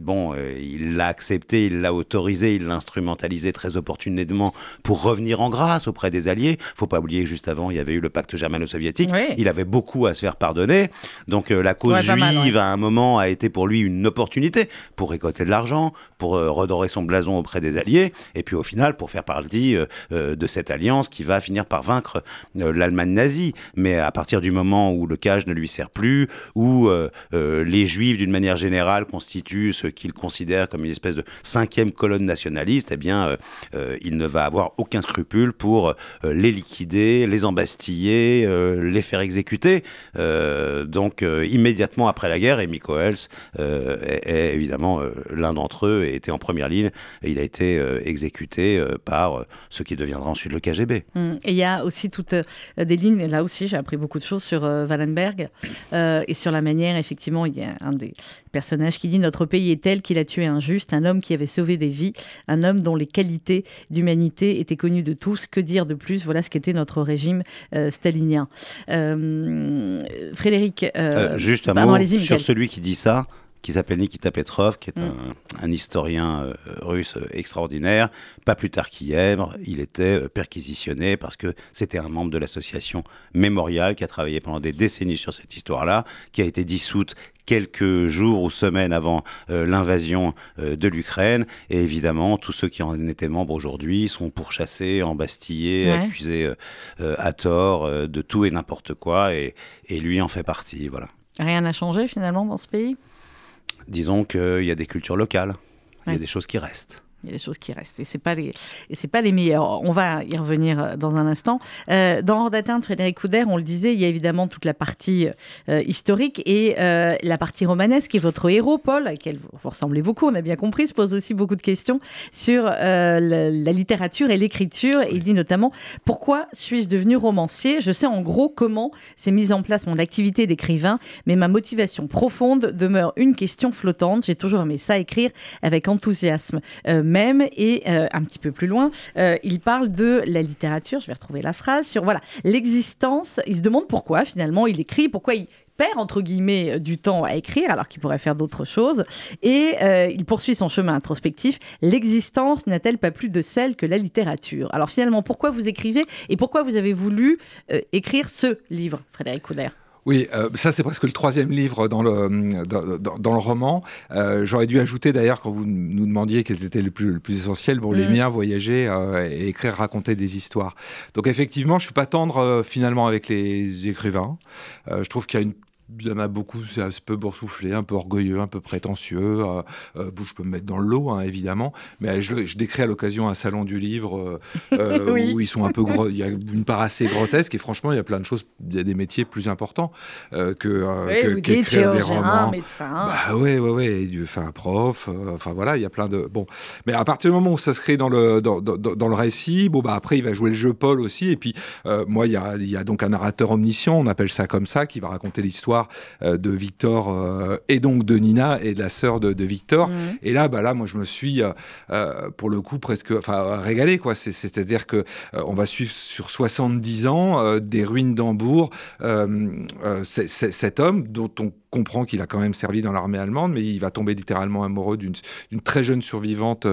bon, il l'a accepté, il l'a autorisé, il l'a instrumentalisé très opportunément pour revenir en grâce auprès des Alliés. Faut pas oublier, juste avant, il y avait eu le pacte germano-soviétique. Il avait beaucoup à se faire pardonner. Donc, la cause juive, à un moment, a été pour lui une opportunité pour récolter de l'argent, pour euh, redorer son blason auprès des Alliés, et puis au final, pour faire partie euh, euh, de cette alliance qui va finir par vaincre l'Allemagne nazie. Mais à partir du moment où le cage ne lui sert plus, où les Juifs, d'une manière générale, constituent ce qu'il considère comme une espèce de cinquième colonne nationaliste, eh bien, il ne va avoir aucun scrupule pour les liquider, les embastiller, les faire exécuter. donc, immédiatement après la guerre, et Mikoels euh, est, évidemment euh, l'un d'entre eux et était en première ligne. Et il a été euh, exécuté par ce qui deviendra ensuite le KGB. Hum, et il y a aussi toutes des lignes, là aussi j'ai appris beaucoup de choses sur Wallenberg et sur la manière, effectivement, il y a un des personnages qui dit Notre pays est tel qu'il a tué un juste, un homme qui avait sauvé des vies, un homme dont les qualités d'humanité étaient connues de tous. Que dire de plus? Voilà ce qu'était notre régime stalinien. Frédéric. Juste un mot sur celui qui dit ça, qui s'appelle Nikita Petrov, qui est mm. un, historien euh, russe extraordinaire. Pas plus tard qu'hier, il était euh, perquisitionné parce que c'était un membre de l'association Mémorial qui a travaillé pendant des décennies sur cette histoire-là, qui a été dissoute quelques jours ou semaines avant euh, l'invasion de l'Ukraine. Et évidemment, tous ceux qui en étaient membres aujourd'hui sont pourchassés, embastillés, accusés à tort de tout et n'importe quoi. Et, et lui en fait partie. Voilà. Rien n'a changé finalement dans ce pays? Disons qu'il y a des cultures locales, il y a des choses qui restent. Il y a des choses qui restent et c'est pas les et c'est pas les meilleures. On va y revenir euh, dans un instant. Euh, dans Hors d'atteinte, Frédéric Couder, on le disait, il y a évidemment toute la partie euh, historique et la partie romanesque. Et votre héros, Paul, à laquelle vous, ressemblez beaucoup, on a bien compris, se pose aussi beaucoup de questions sur la, la, littérature et l'écriture. Il dit notamment pourquoi suis-je devenu romancier? Je sais en gros comment s'est mise en place mon activité d'écrivain, mais ma motivation profonde demeure une question flottante. J'ai toujours aimé ça écrire avec enthousiasme même. Et euh, un petit peu plus loin, euh, il parle de la littérature. Je vais retrouver la phrase sur voilà l'existence. Il se demande pourquoi finalement il écrit, pourquoi il perd entre guillemets du temps à écrire alors qu'il pourrait faire d'autres choses. Et euh, il poursuit son chemin introspectif. L'existence n'a-t-elle pas plus de sel que la littérature? Alors finalement, pourquoi vous écrivez et pourquoi vous avez voulu écrire ce livre, Frédéric Couder oui, euh, ça c'est presque le troisième livre dans le, dans, le roman. Euh, j'aurais dû ajouter d'ailleurs quand vous nous demandiez quels étaient les plus, plus essentiels, bon, les mm. miens, voyager euh, et écrire, raconter des histoires. Donc effectivement, je suis pas tendre finalement avec les écrivains. je trouve qu'il y a une il y en a beaucoup, c'est un peu boursouflé, un peu orgueilleux, un peu prétentieux. Euh, euh, je peux me mettre dans le lot, hein, évidemment. Mais je, je, décris à l'occasion un salon du livre où ils sont un peu. Il y a une part assez grotesque et franchement, il y a plein de choses. Il y a des métiers plus importants que, oui, que, des romans. médecin. Bah ouais, ouais, ouais. Enfin, prof. enfin voilà, il y a plein de. Bon, mais à partir du moment où ça se crée dans le dans, dans, dans le récit, bon bah après il va jouer le jeu Paul aussi. Et puis moi, il y a, y a donc un narrateur omniscient, on appelle ça comme ça, qui va raconter l'histoire euh, de Victor euh, et donc de Nina et de la sœur de, Victor. Mhm. Et là, bah là, moi, je me suis, euh, pour le coup, presque, enfin, régalé, quoi. C'est-à-dire que on va suivre sur 70 ans des ruines d'Hambourg cet homme dont on comprend qu'il a quand même servi dans l'armée allemande, mais il va tomber littéralement amoureux d'une très jeune survivante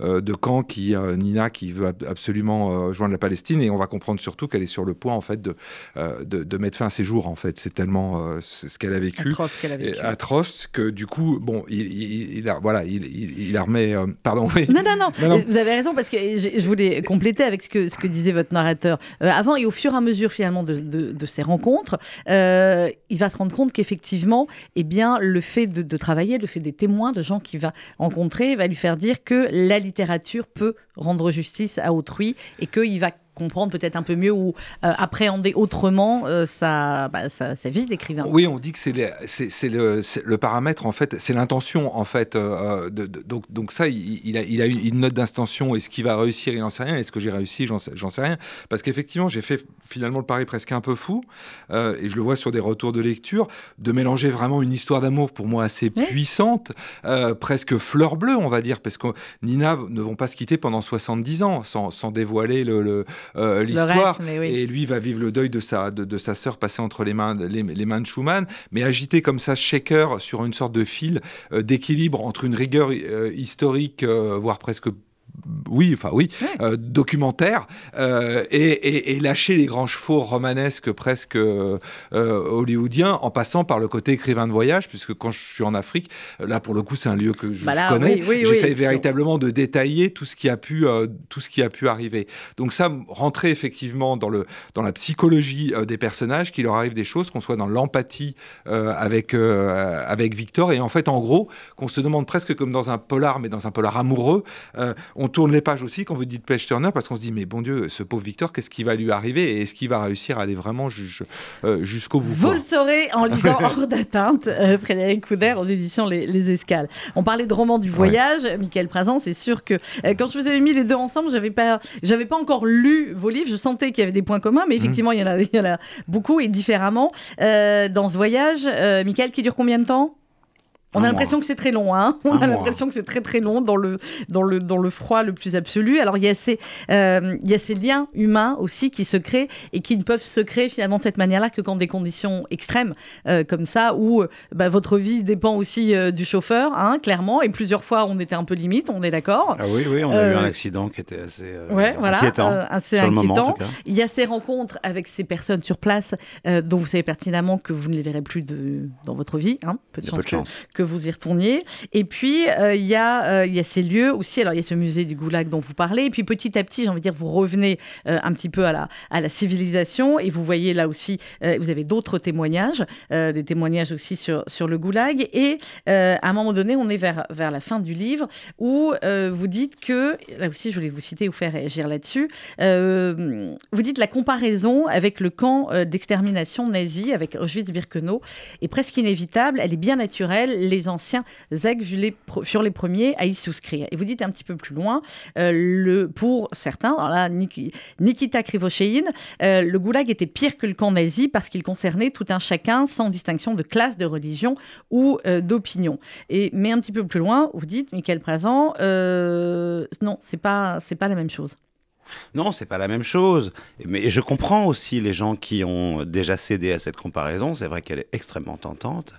de camp, qui, Nina, qui veut absolument joindre la Palestine, et on va comprendre surtout qu'elle est sur le point en fait de, de, de, mettre fin à ses jours. En fait, c'est tellement ce qu'elle a vécu. Atroce qu'elle a vécu. Atroce que du coup, bon, il, il, a, voilà, il, il, a remet. Euh, pardon. Non, non, non, Vous avez raison parce que je, voulais compléter avec ce que, ce que disait votre narrateur. Euh, avant et au fur et à mesure finalement de, de, ces rencontres, euh, il va se rendre compte qu'effectivement, eh bien, le fait de, de, travailler, le fait des témoins, de gens qu'il va rencontrer, va lui faire dire que la littérature peut rendre justice à autrui et qu'il va comprendre peut-être un peu mieux ou euh, appréhender autrement euh, sa, bah, sa, vie d'écrivain. Oui, on dit que c'est le, le, paramètre, en fait, c'est l'intention, en fait. Euh, de, donc, donc ça, il, a, il a une note d'intention. Est-ce qu'il va réussir Il n'en sait rien. Est-ce que j'ai réussi J'en sais rien. Parce qu'effectivement, j'ai fait finalement le pari presque un peu fou, et je le vois sur des retours de lecture, de mélanger vraiment une histoire d'amour pour moi assez puissante, presque fleur bleue, on va dire, parce que Nina ne vont pas se quitter pendant 70 ans sans, sans dévoiler le euh, l'histoire. Et lui va vivre le deuil de sa, de, sa sœur passée entre les mains, les, mains de Schumann, mais agité comme ça, shaker sur une sorte de fil euh, d'équilibre entre une rigueur euh, historique, voire presque oui, enfin oui, euh, documentaire, euh, et, lâcher les grands chevaux romanesques presque euh, hollywoodiens en passant par le côté écrivain de voyage, puisque quand je suis en Afrique, là pour le coup c'est un lieu que je bah connais, j'essaie véritablement de détailler tout ce qui a pu, tout ce qui a pu arriver. Donc ça, rentrer effectivement dans, le, dans la psychologie des personnages, qu'il leur arrive des choses, qu'on soit dans l'empathie avec, avec Victor, et en fait en gros, qu'on se demande presque comme dans un polar, mais dans un polar amoureux, on tourne les pages aussi quand vous dites Pêche Turner parce qu'on se dit mais bon Dieu, ce pauvre Victor, qu'est-ce qui va lui arriver et est-ce qu'il va réussir à aller vraiment euh, jusqu'au bout Vous le saurez en lisant Hors d'atteinte, euh, Frédéric Couder en édition les, Escales. On parlait de roman du voyage, Michael Prazan, c'est sûr que euh, quand je vous avais mis les deux ensemble, j'avais pas, j'avais pas encore lu vos livres, je sentais qu'il y avait des points communs, mais effectivement il, y en a, il y en a beaucoup et différemment dans ce voyage. Michael, qui dure combien de temps? On a l'impression que c'est très long, hein On a l'impression que c'est très très long dans le, dans, le, dans le froid le plus absolu. Alors il y, a ces, euh, il y a ces liens humains aussi qui se créent et qui ne peuvent se créer finalement de cette manière-là que quand des conditions extrêmes euh, comme ça, où euh, bah, votre vie dépend aussi du chauffeur, hein, clairement, et plusieurs fois on était un peu limite, on est d'accord. Ah oui, oui, on a eu un accident qui était assez ouais, voilà, inquiétant. assez inquiétant. il y a ces rencontres avec ces personnes sur place dont vous savez pertinemment que vous ne les verrez plus de, dans votre vie, hein, peu de chance, que vous y retourniez. Et puis, euh, il y, euh, a ces lieux aussi. Alors, il y a ce musée du Goulag dont vous parlez. Et puis, petit à petit, j'ai envie de dire, vous revenez euh, un petit peu à la, civilisation. Et vous voyez là aussi, vous avez d'autres témoignages, des témoignages aussi sur, le Goulag. Et à un moment donné, on est vers, la fin du livre où vous dites que, là aussi, je voulais vous citer ou faire réagir là-dessus, vous dites la comparaison avec le camp d'extermination nazi, avec Auschwitz-Birkenau, est presque inévitable. Elle est bien naturelle. Les anciens ZEG furent les premiers à y souscrire. Et vous dites un petit peu plus loin, euh, le, pour certains, Nikita Krivoshein, euh, le goulag était pire que le camp nazi parce qu'il concernait tout un chacun sans distinction de classe, de religion ou euh, d'opinion. Mais un petit peu plus loin, vous dites, Michael Présent, non, c'est pas c'est pas la même chose. Non, c'est pas la même chose. Mais je comprends aussi les gens qui ont déjà cédé à cette comparaison. C'est vrai qu'elle est extrêmement tentante.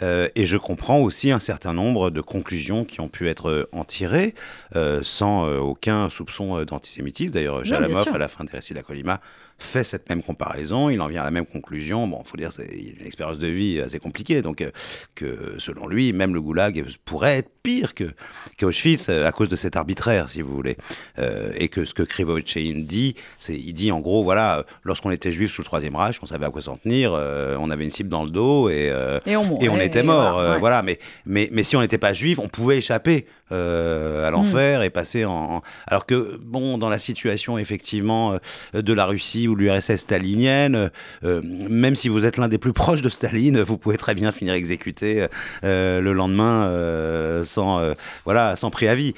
Et je comprends aussi un certain nombre de conclusions qui ont pu être en tirées, sans aucun soupçon d'antisémitisme. D'ailleurs, Jalamov, à la fin des récits d'Akolima, fait cette même comparaison, il en vient à la même conclusion. Bon, il faut dire, c'est une expérience de vie assez compliquée, donc euh, que selon lui, même le goulag pourrait être pire que qu'Auschwitz euh, à cause de cet arbitraire, si vous voulez. Euh, et que ce que Krivovitchin dit, c'est il dit en gros, voilà, lorsqu'on était juif sous le Troisième Reich, on savait à quoi s'en tenir, on avait une cible dans le dos et, et, on, était mort. Voilà, mais, mais, mais si on n'était pas juif, on pouvait échapper à l'enfer mm. et passer en, Alors que, bon, dans la situation effectivement de la Russie, ou l'URSS stalinienne, euh, même si vous êtes l'un des plus proches de Staline, vous pouvez très bien finir exécuté euh, le lendemain euh, sans, voilà, sans préavis.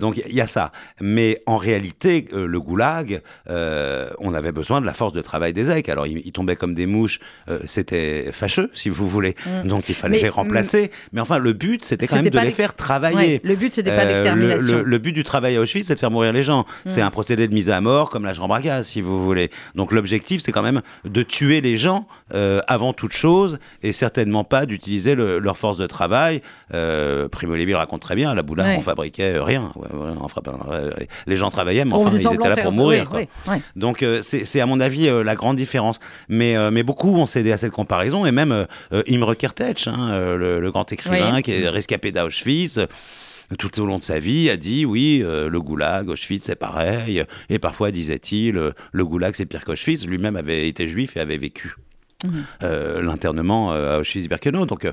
donc il y a ça. Mais en réalité, le goulag, on avait besoin de la force de travail des EC. Alors ils, tombaient comme des mouches, c'était fâcheux, si vous voulez. Mm. Donc il fallait les remplacer. Mm. Mais enfin, le but, c'était quand même de les faire travailler. le but, c'était pas l'extermination. Le, but du travail à Auschwitz, c'est de faire mourir les gens. C'est un procédé de mise à mort, comme la gaz, si vous voulez. Donc l'objectif, c'est quand même de tuer les gens euh, avant toute chose et certainement pas d'utiliser leur force de travail. Euh, Primo Levi le raconte très bien, à la Boula, on fabriquait euh, rien. les gens travaillaient, mais enfin, ils étaient là pour mourir. Donc c'est à mon avis la grande différence. Mais, mais beaucoup ont cédé à cette comparaison et même Imre Kertész, hein, le, grand écrivain qui est rescapé d'Auschwitz tout au long de sa vie, a dit oui, euh, le goulag, Auschwitz, c'est pareil. Et parfois, disait-il, euh, le goulag, c'est pire qu'Auschwitz. Lui-même avait été juif et avait vécu mhm. euh, l'internement à Auschwitz-Birkenau. Donc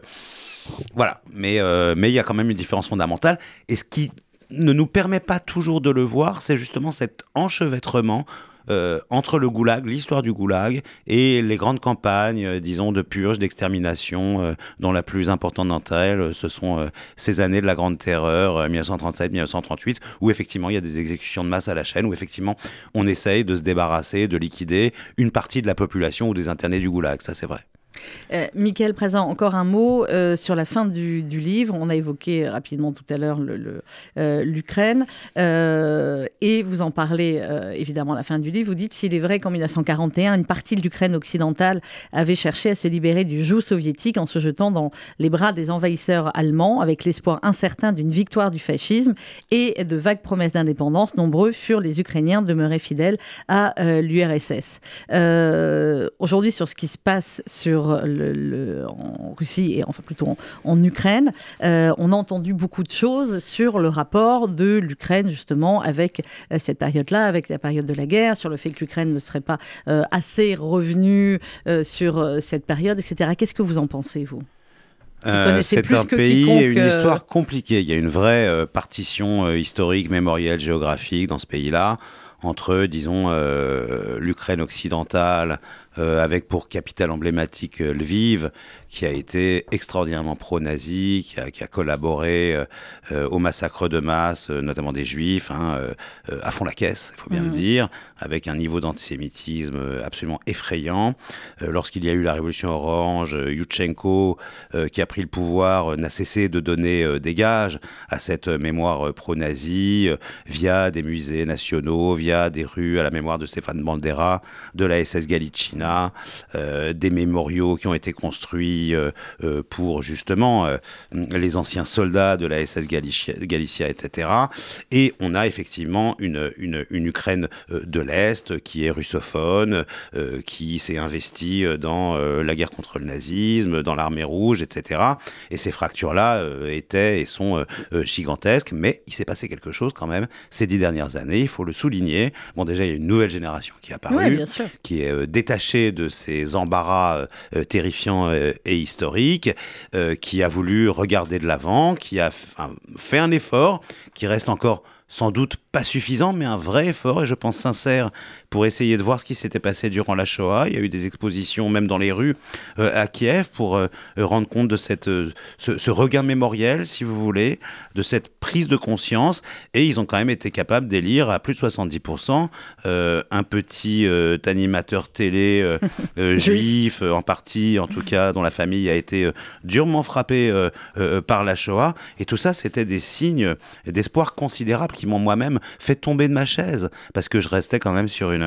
voilà, mais mais il y a quand même une différence fondamentale. Et ce qui ne nous permet pas toujours de le voir, c'est justement cet enchevêtrement euh, entre le goulag, l'histoire du goulag, et les grandes campagnes, euh, disons, de purge, d'extermination, euh, dont la plus importante d'entre elles, ce sont ces années de la Grande Terreur, 1937-1938, où effectivement il y a des exécutions de masse à la chaîne, où effectivement on essaye de se débarrasser, de liquider une partie de la population ou des internés du goulag, ça c'est vrai. Euh, Michael Présent, encore un mot euh, sur la fin du, livre. On a évoqué rapidement tout à l'heure euh, l'Ukraine et vous en parlez évidemment à la fin du livre. Vous dites s'il est vrai qu'en 1941, une partie de l'Ukraine occidentale avait cherché à se libérer du joug soviétique en se jetant dans les bras des envahisseurs allemands avec l'espoir incertain d'une victoire du fascisme et de vagues promesses d'indépendance, nombreux furent les Ukrainiens demeurés fidèles à l'URSS. Aujourd'hui, sur ce qui se passe sur le, en Russie et enfin plutôt en, Ukraine, euh, on a entendu beaucoup de choses sur le rapport de l'Ukraine justement avec euh, cette période-là, avec la période de la guerre, sur le fait que l'Ukraine ne serait pas euh, assez revenue sur cette période, etc. Qu'est-ce que vous en pensez, vous? C'est un pays et une histoire compliquée. Il y a une vraie partition historique, mémorielle, géographique dans ce pays-là entre, disons, l'Ukraine occidentale, euh, avec pour capitale emblématique euh, Lviv, qui a été extraordinairement pro-nazi, qui a, qui a, collaboré euh, euh au massacre de masse, notamment des juifs, hein, à fond la caisse, il faut bien le mmh. dire, avec un niveau d'antisémitisme absolument effrayant. Lorsqu'il y a eu la révolution orange, Yushchenko, qui a pris le pouvoir, n'a cessé de donner des gages à cette mémoire pro-nazie, via des musées nationaux, via des rues à la mémoire de Stéphane Bandera, de la SS Galicina, euh, des mémoriaux qui ont été construits euh, euh, pour justement les anciens soldats de la SS Galicia, etc. Et on a effectivement une, une, Ukraine de l'Est qui est russophone, qui s'est investie dans la guerre contre le nazisme, dans l'armée rouge, etc. Et ces fractures-là étaient et sont gigantesques, mais il s'est passé quelque chose quand même ces dix dernières années, il faut le souligner. Bon, déjà, il y a une nouvelle génération qui est apparue, qui est détachée de ces embarras euh, terrifiants euh, et historiques, euh, qui a voulu regarder de l'avant, qui a fait un effort, qui reste encore sans doute pas suffisant, mais un vrai effort, et je pense sincère, pour essayer de voir ce qui s'était passé durant la Shoah. Il y a eu des expositions même dans les rues euh, à Kiev pour euh, rendre compte de cette, euh, ce, regain mémoriel, si vous voulez, de cette prise de conscience. Et ils ont quand même été capables d'élire à plus de 70% un petit animateur télé juif, en partie en tout cas, dont la famille a été durement frappée par la Shoah. Et tout ça, c'était des signes d'espoir considérables qui m'ont moi-même fait tomber de ma chaise parce que je restais quand même sur une.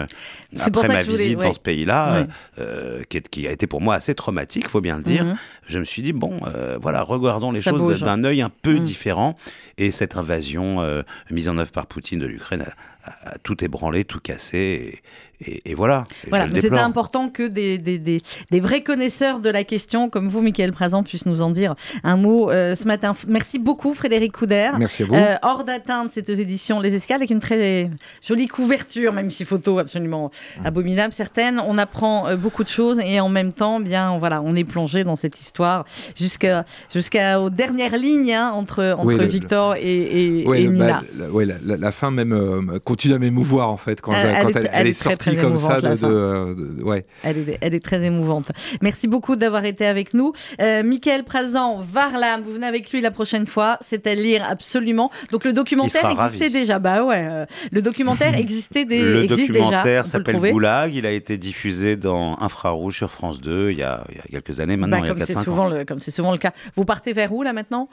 Pour Après ma voulais- visite ouais. dans ce pays-là, Ouais. euh, qui, a été pour moi assez traumatique, faut bien le dire, Mhm. je me suis dit bon, euh, voilà, regardons les Ça choses d'un œil un peu Mhm. différent. Et cette invasion euh, mise en œuvre par Poutine de l'Ukraine a, a- a tout ébranlé, tout cassé, et, et- et voilà. Et Voilà, mais c'était important que des, des, des, des vrais connaisseurs de la question, comme vous, Michael Présent, puissent nous en dire un mot euh, ce matin. Merci beaucoup, Frédéric Couder. Merci à vous. Euh, hors d'atteinte, c'est aux éditions Les Escales, avec une très jolie couverture, même si photo absolument Mmh. abominable, certaines. On apprend euh, beaucoup de choses et en même temps, bien, voilà, on est plongé dans cette histoire jusqu'à jusqu'aux dernières lignes hein, entre, entre Oui, le- Victor et, et, Ouais, et le- Nina. bah, la, ouais, la- la- la fin même euh, continue à m'émouvoir en fait quand, Elle- je- elle quand est- elle, elle elle est est très, sortie très comme ça émouvante, la de, fin. de- de- ouais. Elle est, elle est très émouvante. Merci beaucoup d'avoir été avec nous. Euh, Michael Prazan, Varlam, vous venez avec lui la prochaine fois. C'est à lire absolument. Donc le documentaire existait ravi. déjà. Bah ouais, euh, le documentaire existait des, Le existe déjà. documentaire s'appelle. Goulag. Il a été diffusé dans Infrarouge sur France 2 il y a, il y a quelques années maintenant, Bah, il y a comme c'est 4-5 ans. souvent le, comme c'est souvent le cas. Vous partez vers où là maintenant?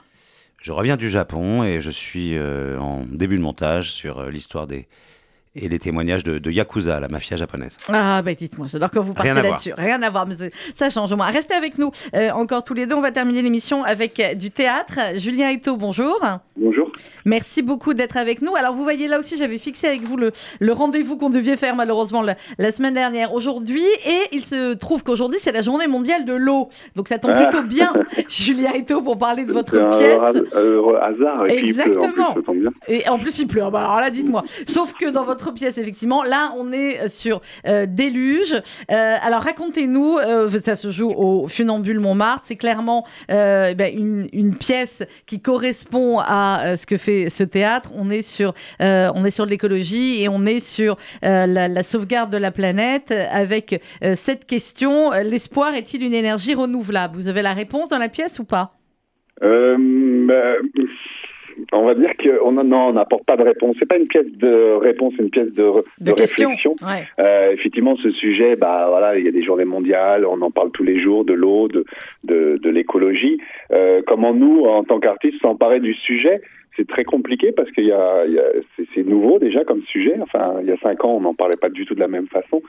Je reviens du Japon et je suis euh, en début de montage sur euh, l'histoire des et les témoignages de, de Yakuza, la mafia japonaise. Ah bah dites-moi, j'adore quand vous partez là-dessus. Rien à voir, mais ça change au moins. Restez avec nous euh, encore tous les deux. On va terminer l'émission avec euh, du théâtre. Julien Eto, bonjour. Bonjour. Merci beaucoup d'être avec nous. Alors, vous voyez là aussi, j'avais fixé avec vous le, le rendez-vous qu'on devait faire malheureusement la, la semaine dernière aujourd'hui. Et il se trouve qu'aujourd'hui, c'est la journée mondiale de l'eau. Donc, ça tombe Ah. plutôt bien, Julien Eto, pour parler de votre un pièce. heureux- heureux hasard et puis il pleut, en Exactement. plus, ça tombe bien. Et en plus, il pleut. Ah bah alors là, dites-moi. Sauf que dans votre pièce, effectivement, là, on est sur euh, Déluge. Euh, alors, racontez-nous, euh, ça se joue au Funambule Montmartre. C'est clairement euh, ben, une, pièce qui correspond à euh, ce que fait ce théâtre. On est sur, euh, on est sur l'écologie et on est sur euh, la, sauvegarde de la planète avec euh, cette question euh, l'espoir est-il une énergie renouvelable? Vous avez la réponse dans la pièce ou pas? Euh, bah, on va dire qu'on non, on n'apporte pas de réponse. C'est pas une pièce de réponse, c'est une pièce de, De, questions réflexion. Ouais. Euh, effectivement, ce sujet, bah voilà, il y a des journées mondiales, on en parle tous les jours, de l'eau, de, de, de l'écologie. Euh, comment nous, en tant qu'artistes, s'emparer du sujet? C'est très compliqué parce qu'il y a, c'est, nouveau déjà comme sujet. Enfin, il y a cinq ans, on n'en parlait pas du tout de la même façon.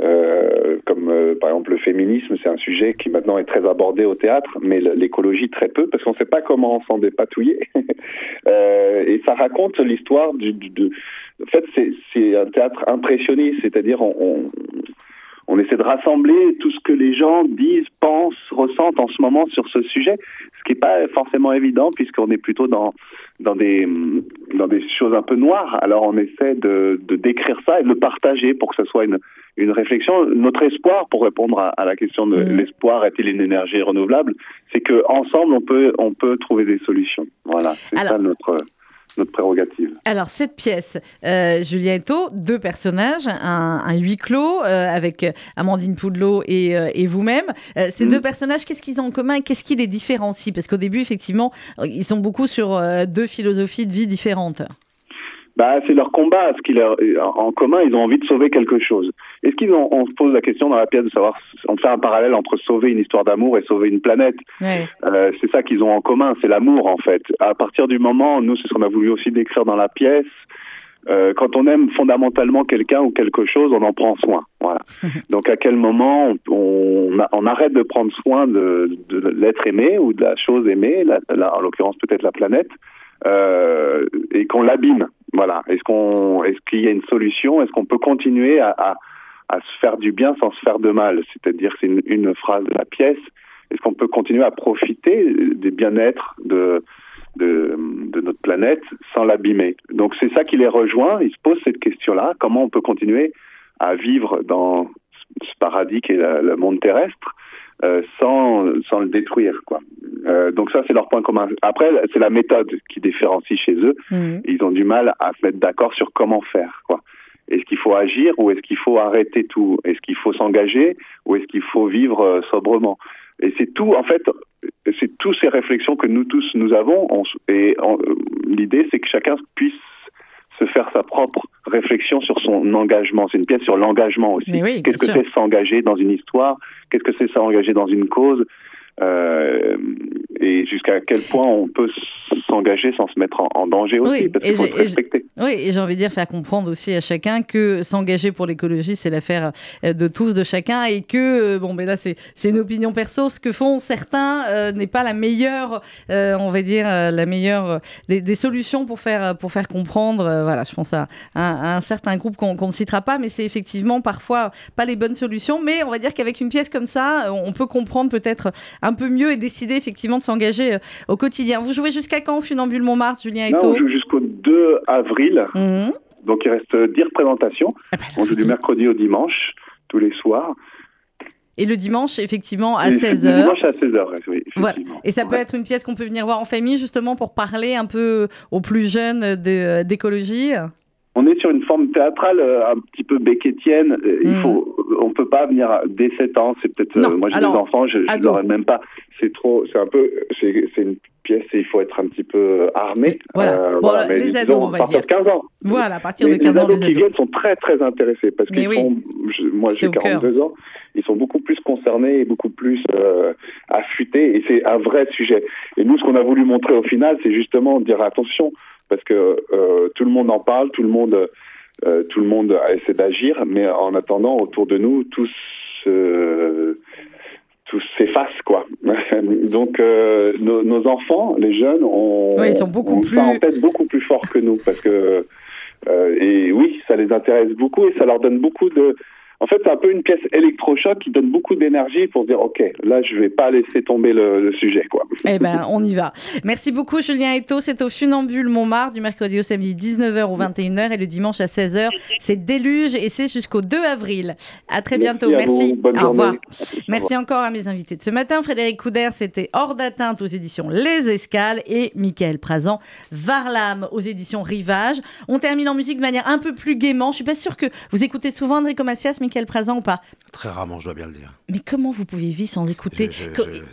Euh, comme euh, par exemple le féminisme, c'est un sujet qui maintenant est très abordé au théâtre, mais l'écologie très peu parce qu'on ne sait pas comment s'en dépatouiller. euh, et ça raconte l'histoire du. En fait, c'est, un théâtre impressionniste, c'est-à-dire on on essaie de rassembler tout ce que les gens disent, pensent, ressentent en ce moment sur ce sujet, ce qui n'est pas forcément évident puisqu'on est plutôt dans dans des dans des choses un peu noires. Alors on essaie de, de décrire ça et de le partager pour que ce soit une une réflexion. Notre espoir, pour répondre à, à la question de Mhm. l'espoir est-il une énergie renouvelable, c'est que ensemble on peut on peut trouver des solutions. Voilà, c'est ça notre notre prérogative. Alors, cette pièce, euh, Julien Eto, deux personnages, un, un huis clos euh, avec Amandine Poudlot et, euh, et vous-même. Euh, ces Mm. deux personnages, qu'est-ce qu'ils ont en commun? Et qu'est-ce qui les différencie? Parce qu'au début, effectivement, ils sont beaucoup sur deux philosophies de vie différentes. Bah, c'est leur combat. Ce qu'ils en commun, ils ont envie de sauver quelque chose. Est-ce qu'ils ont, on se pose la question dans la pièce de savoir, on fait un parallèle entre sauver une histoire d'amour et sauver une planète. Ouais. Euh, c'est ça qu'ils ont en commun, c'est l'amour en fait. À partir du moment, nous, c'est ce qu'on a voulu aussi décrire dans la pièce. euh, quand on aime fondamentalement quelqu'un ou quelque chose, on en prend soin. Voilà. Donc à quel moment on, on, on arrête de prendre soin de, de l'être aimé ou de la chose aimée, la- la- en l'occurrence peut-être la planète, euh, et qu'on l'abîme. Voilà. Est-ce qu'on, est-ce qu'il y a une solution? Est-ce qu'on peut continuer à, à, à se faire du bien sans se faire de mal C'est-à-dire, c'est une, une phrase de la pièce. Est-ce qu'on peut continuer à profiter des bien-être de, de, de notre planète sans l'abîmer? Donc c'est ça qui les rejoint. Ils se posent cette question-là. Comment on peut continuer à vivre dans ce paradis qui est la- le monde terrestre euh, sans, sans le détruire quoi. Euh, donc ça c'est leur point commun. Après c'est la méthode qui différencie chez eux. Mhm. Ils ont du mal à se mettre d'accord sur comment faire quoi. Est-ce qu'il faut agir ou est-ce qu'il faut arrêter tout? Est-ce qu'il faut s'engager ou est-ce qu'il faut vivre euh, sobrement? Et c'est tout en fait c'est toutes ces réflexions que nous tous nous avons on et euh, l'idée c'est que chacun puisse se faire sa propre réflexion sur son engagement. C'est une pièce sur l'engagement aussi. Oui, Qu'est-ce que c'est s'engager dans une histoire? Qu'est-ce que c'est s'engager dans une cause? Euh, et jusqu'à quel point on peut s'engager sans se mettre en, danger aussi, parce qu'il faut se respecter. Oui, et j'ai envie de dire faire comprendre aussi à chacun que s'engager pour l'écologie, c'est l'affaire euh, de tous, de chacun, et que, euh, bon, mais là, c'est une opinion perso, ce que font certains euh, n'est pas la meilleure, on va dire, la meilleure des, solutions pour faire, pour faire comprendre, voilà, je pense à, un certain groupe qu'on ne citera pas, mais c'est effectivement parfois pas les bonnes solutions, mais on va dire qu'avec une pièce comme ça, on peut comprendre peut-être un peu mieux et décider effectivement de s'engager au quotidien. Vous jouez jusqu'à quand Funambule Montmartre, Julien Eto 2 avril. Mhm. Donc il reste 10 représentations. Ah bah, on joue du mercredi au dimanche, tous les soirs. Et le dimanche, effectivement, à 16h. Le dimanche à 16h, oui. Voilà. Et ça peut être une pièce qu'on peut venir voir en famille, justement, pour parler un peu aux plus jeunes d'écologie on est sur une forme théâtrale euh, un petit peu becquetienne. Euh, il hmm. faut, on peut pas venir dès 7 ans. C'est peut-être euh, moi j'ai des enfants, je, je l'aurais même pas. C'est trop, c'est un peu, c'est une pièce et il faut être un petit peu armé. Voilà. bon, les ados, on va à partir de 15 ans. Voilà, à partir de 15 ans. Les ados qui viennent sont très très intéressés parce qu'ils sont, moi j'ai 42 ans, ils sont beaucoup plus concernés et beaucoup plus affûtés et c'est un vrai sujet. Et nous, ce qu'on a voulu montrer au final, c'est justement dire attention parce que euh, tout le monde en parle, tout le monde, euh, tout le monde essaie d'agir, mais en attendant, autour de nous, tous tous s'effacent quoi. Donc euh, nos, enfants, les jeunes, ont, ils sont beaucoup plus en tête beaucoup plus fort que nous parce que et oui, ça les intéresse beaucoup et ça leur donne beaucoup de en fait, c'est un peu une pièce électrochoc qui donne beaucoup d'énergie pour dire OK, là, je vais pas laisser tomber le, sujet, quoi. Eh ben, on y va. Merci beaucoup, Julien Eto. C'est au Funambule Montmartre du mercredi au samedi 19h ou 21h et le dimanche à 16h. C'est Déluge et c'est jusqu'au 2 avril. À très bientôt. Merci. au revoir. Merci encore à mes invités de ce matin. Frédéric Couder, c'était Hors d'atteinte aux éditions Les Escales et Michael Prazan, Varlam aux éditions Rivage. On termine en musique de manière un peu plus gaiement. Je suis pas sûre que vous écoutez souvent Enrico Macias, Michael Présent ou pas Très rarement, je dois bien le dire. Mais comment vous pouvez vivre sans écouter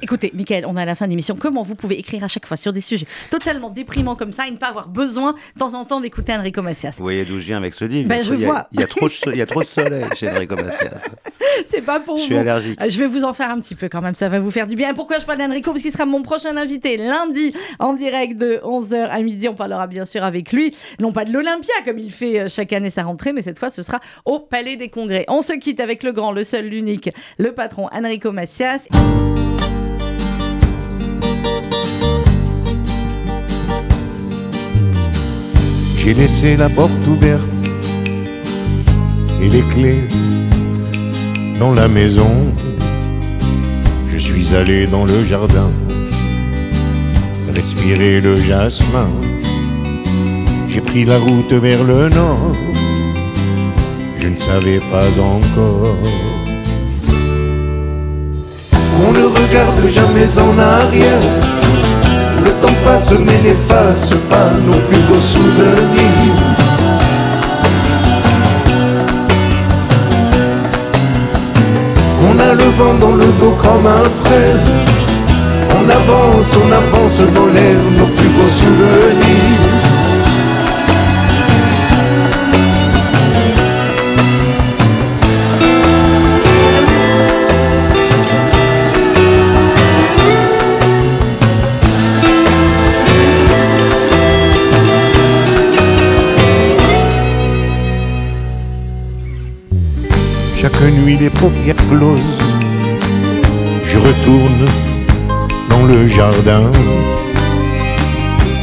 Écoutez, Michael, on est à la fin de l'émission. Comment vous pouvez écrire à chaque fois sur des sujets totalement déprimants comme ça et ne pas avoir besoin de temps en temps d'écouter Enrico Macias? Vous voyez d'où je viens avec ce livre? Ben, je il, y a, vois. Il y, a trop de, il y a trop de soleil chez Enrico Macias. C'est pas pour vous. Je suis allergique. Je vais vous en faire un petit peu quand même, ça va vous faire du bien. Pourquoi je parle d'Enrico? Parce qu'il sera mon prochain invité lundi en direct de 11h à midi. On parlera bien sûr avec lui, non pas de l'Olympia comme il fait euh, chaque année sa rentrée, mais cette fois ce sera au Palais des Congrès. On se quitte avec le grand, le seul, l'unique, le patron Enrico Macias. J'ai laissé la porte ouverte et les clés dans la maison. Je suis allé dans le jardin, respirer le jasmin. J'ai pris la route vers le nord, je ne savais pas encore regarde jamais en arrière. Le temps passe mais n'efface pas nos plus beaux souvenirs. On a le vent dans le dos comme un frère. On avance, on avance dans l'air nos plus beaux souvenirs. Les paupières closes, je retourne dans le jardin,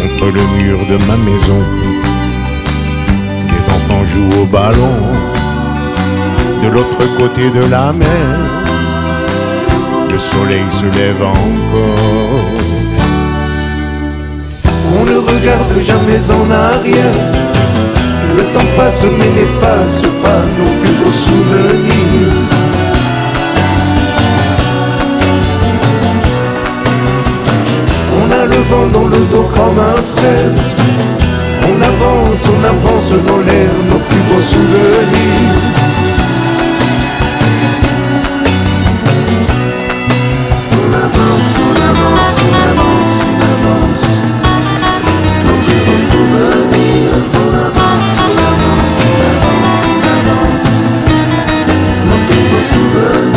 contre le mur de ma maison. Les enfants jouent au ballon, de l'autre côté de la mer, le soleil se lève encore. On ne regarde jamais en arrière le temps passe mais n'efface pas nos plus beaux souvenirs. dans le dos comme un frère. On avance, on avance dans l'air nos plus beaux souvenirs. On avance, on avance, on avance, on avance. Nos plus beaux souvenirs. On avance, on avance, on avance, on avance. Plus.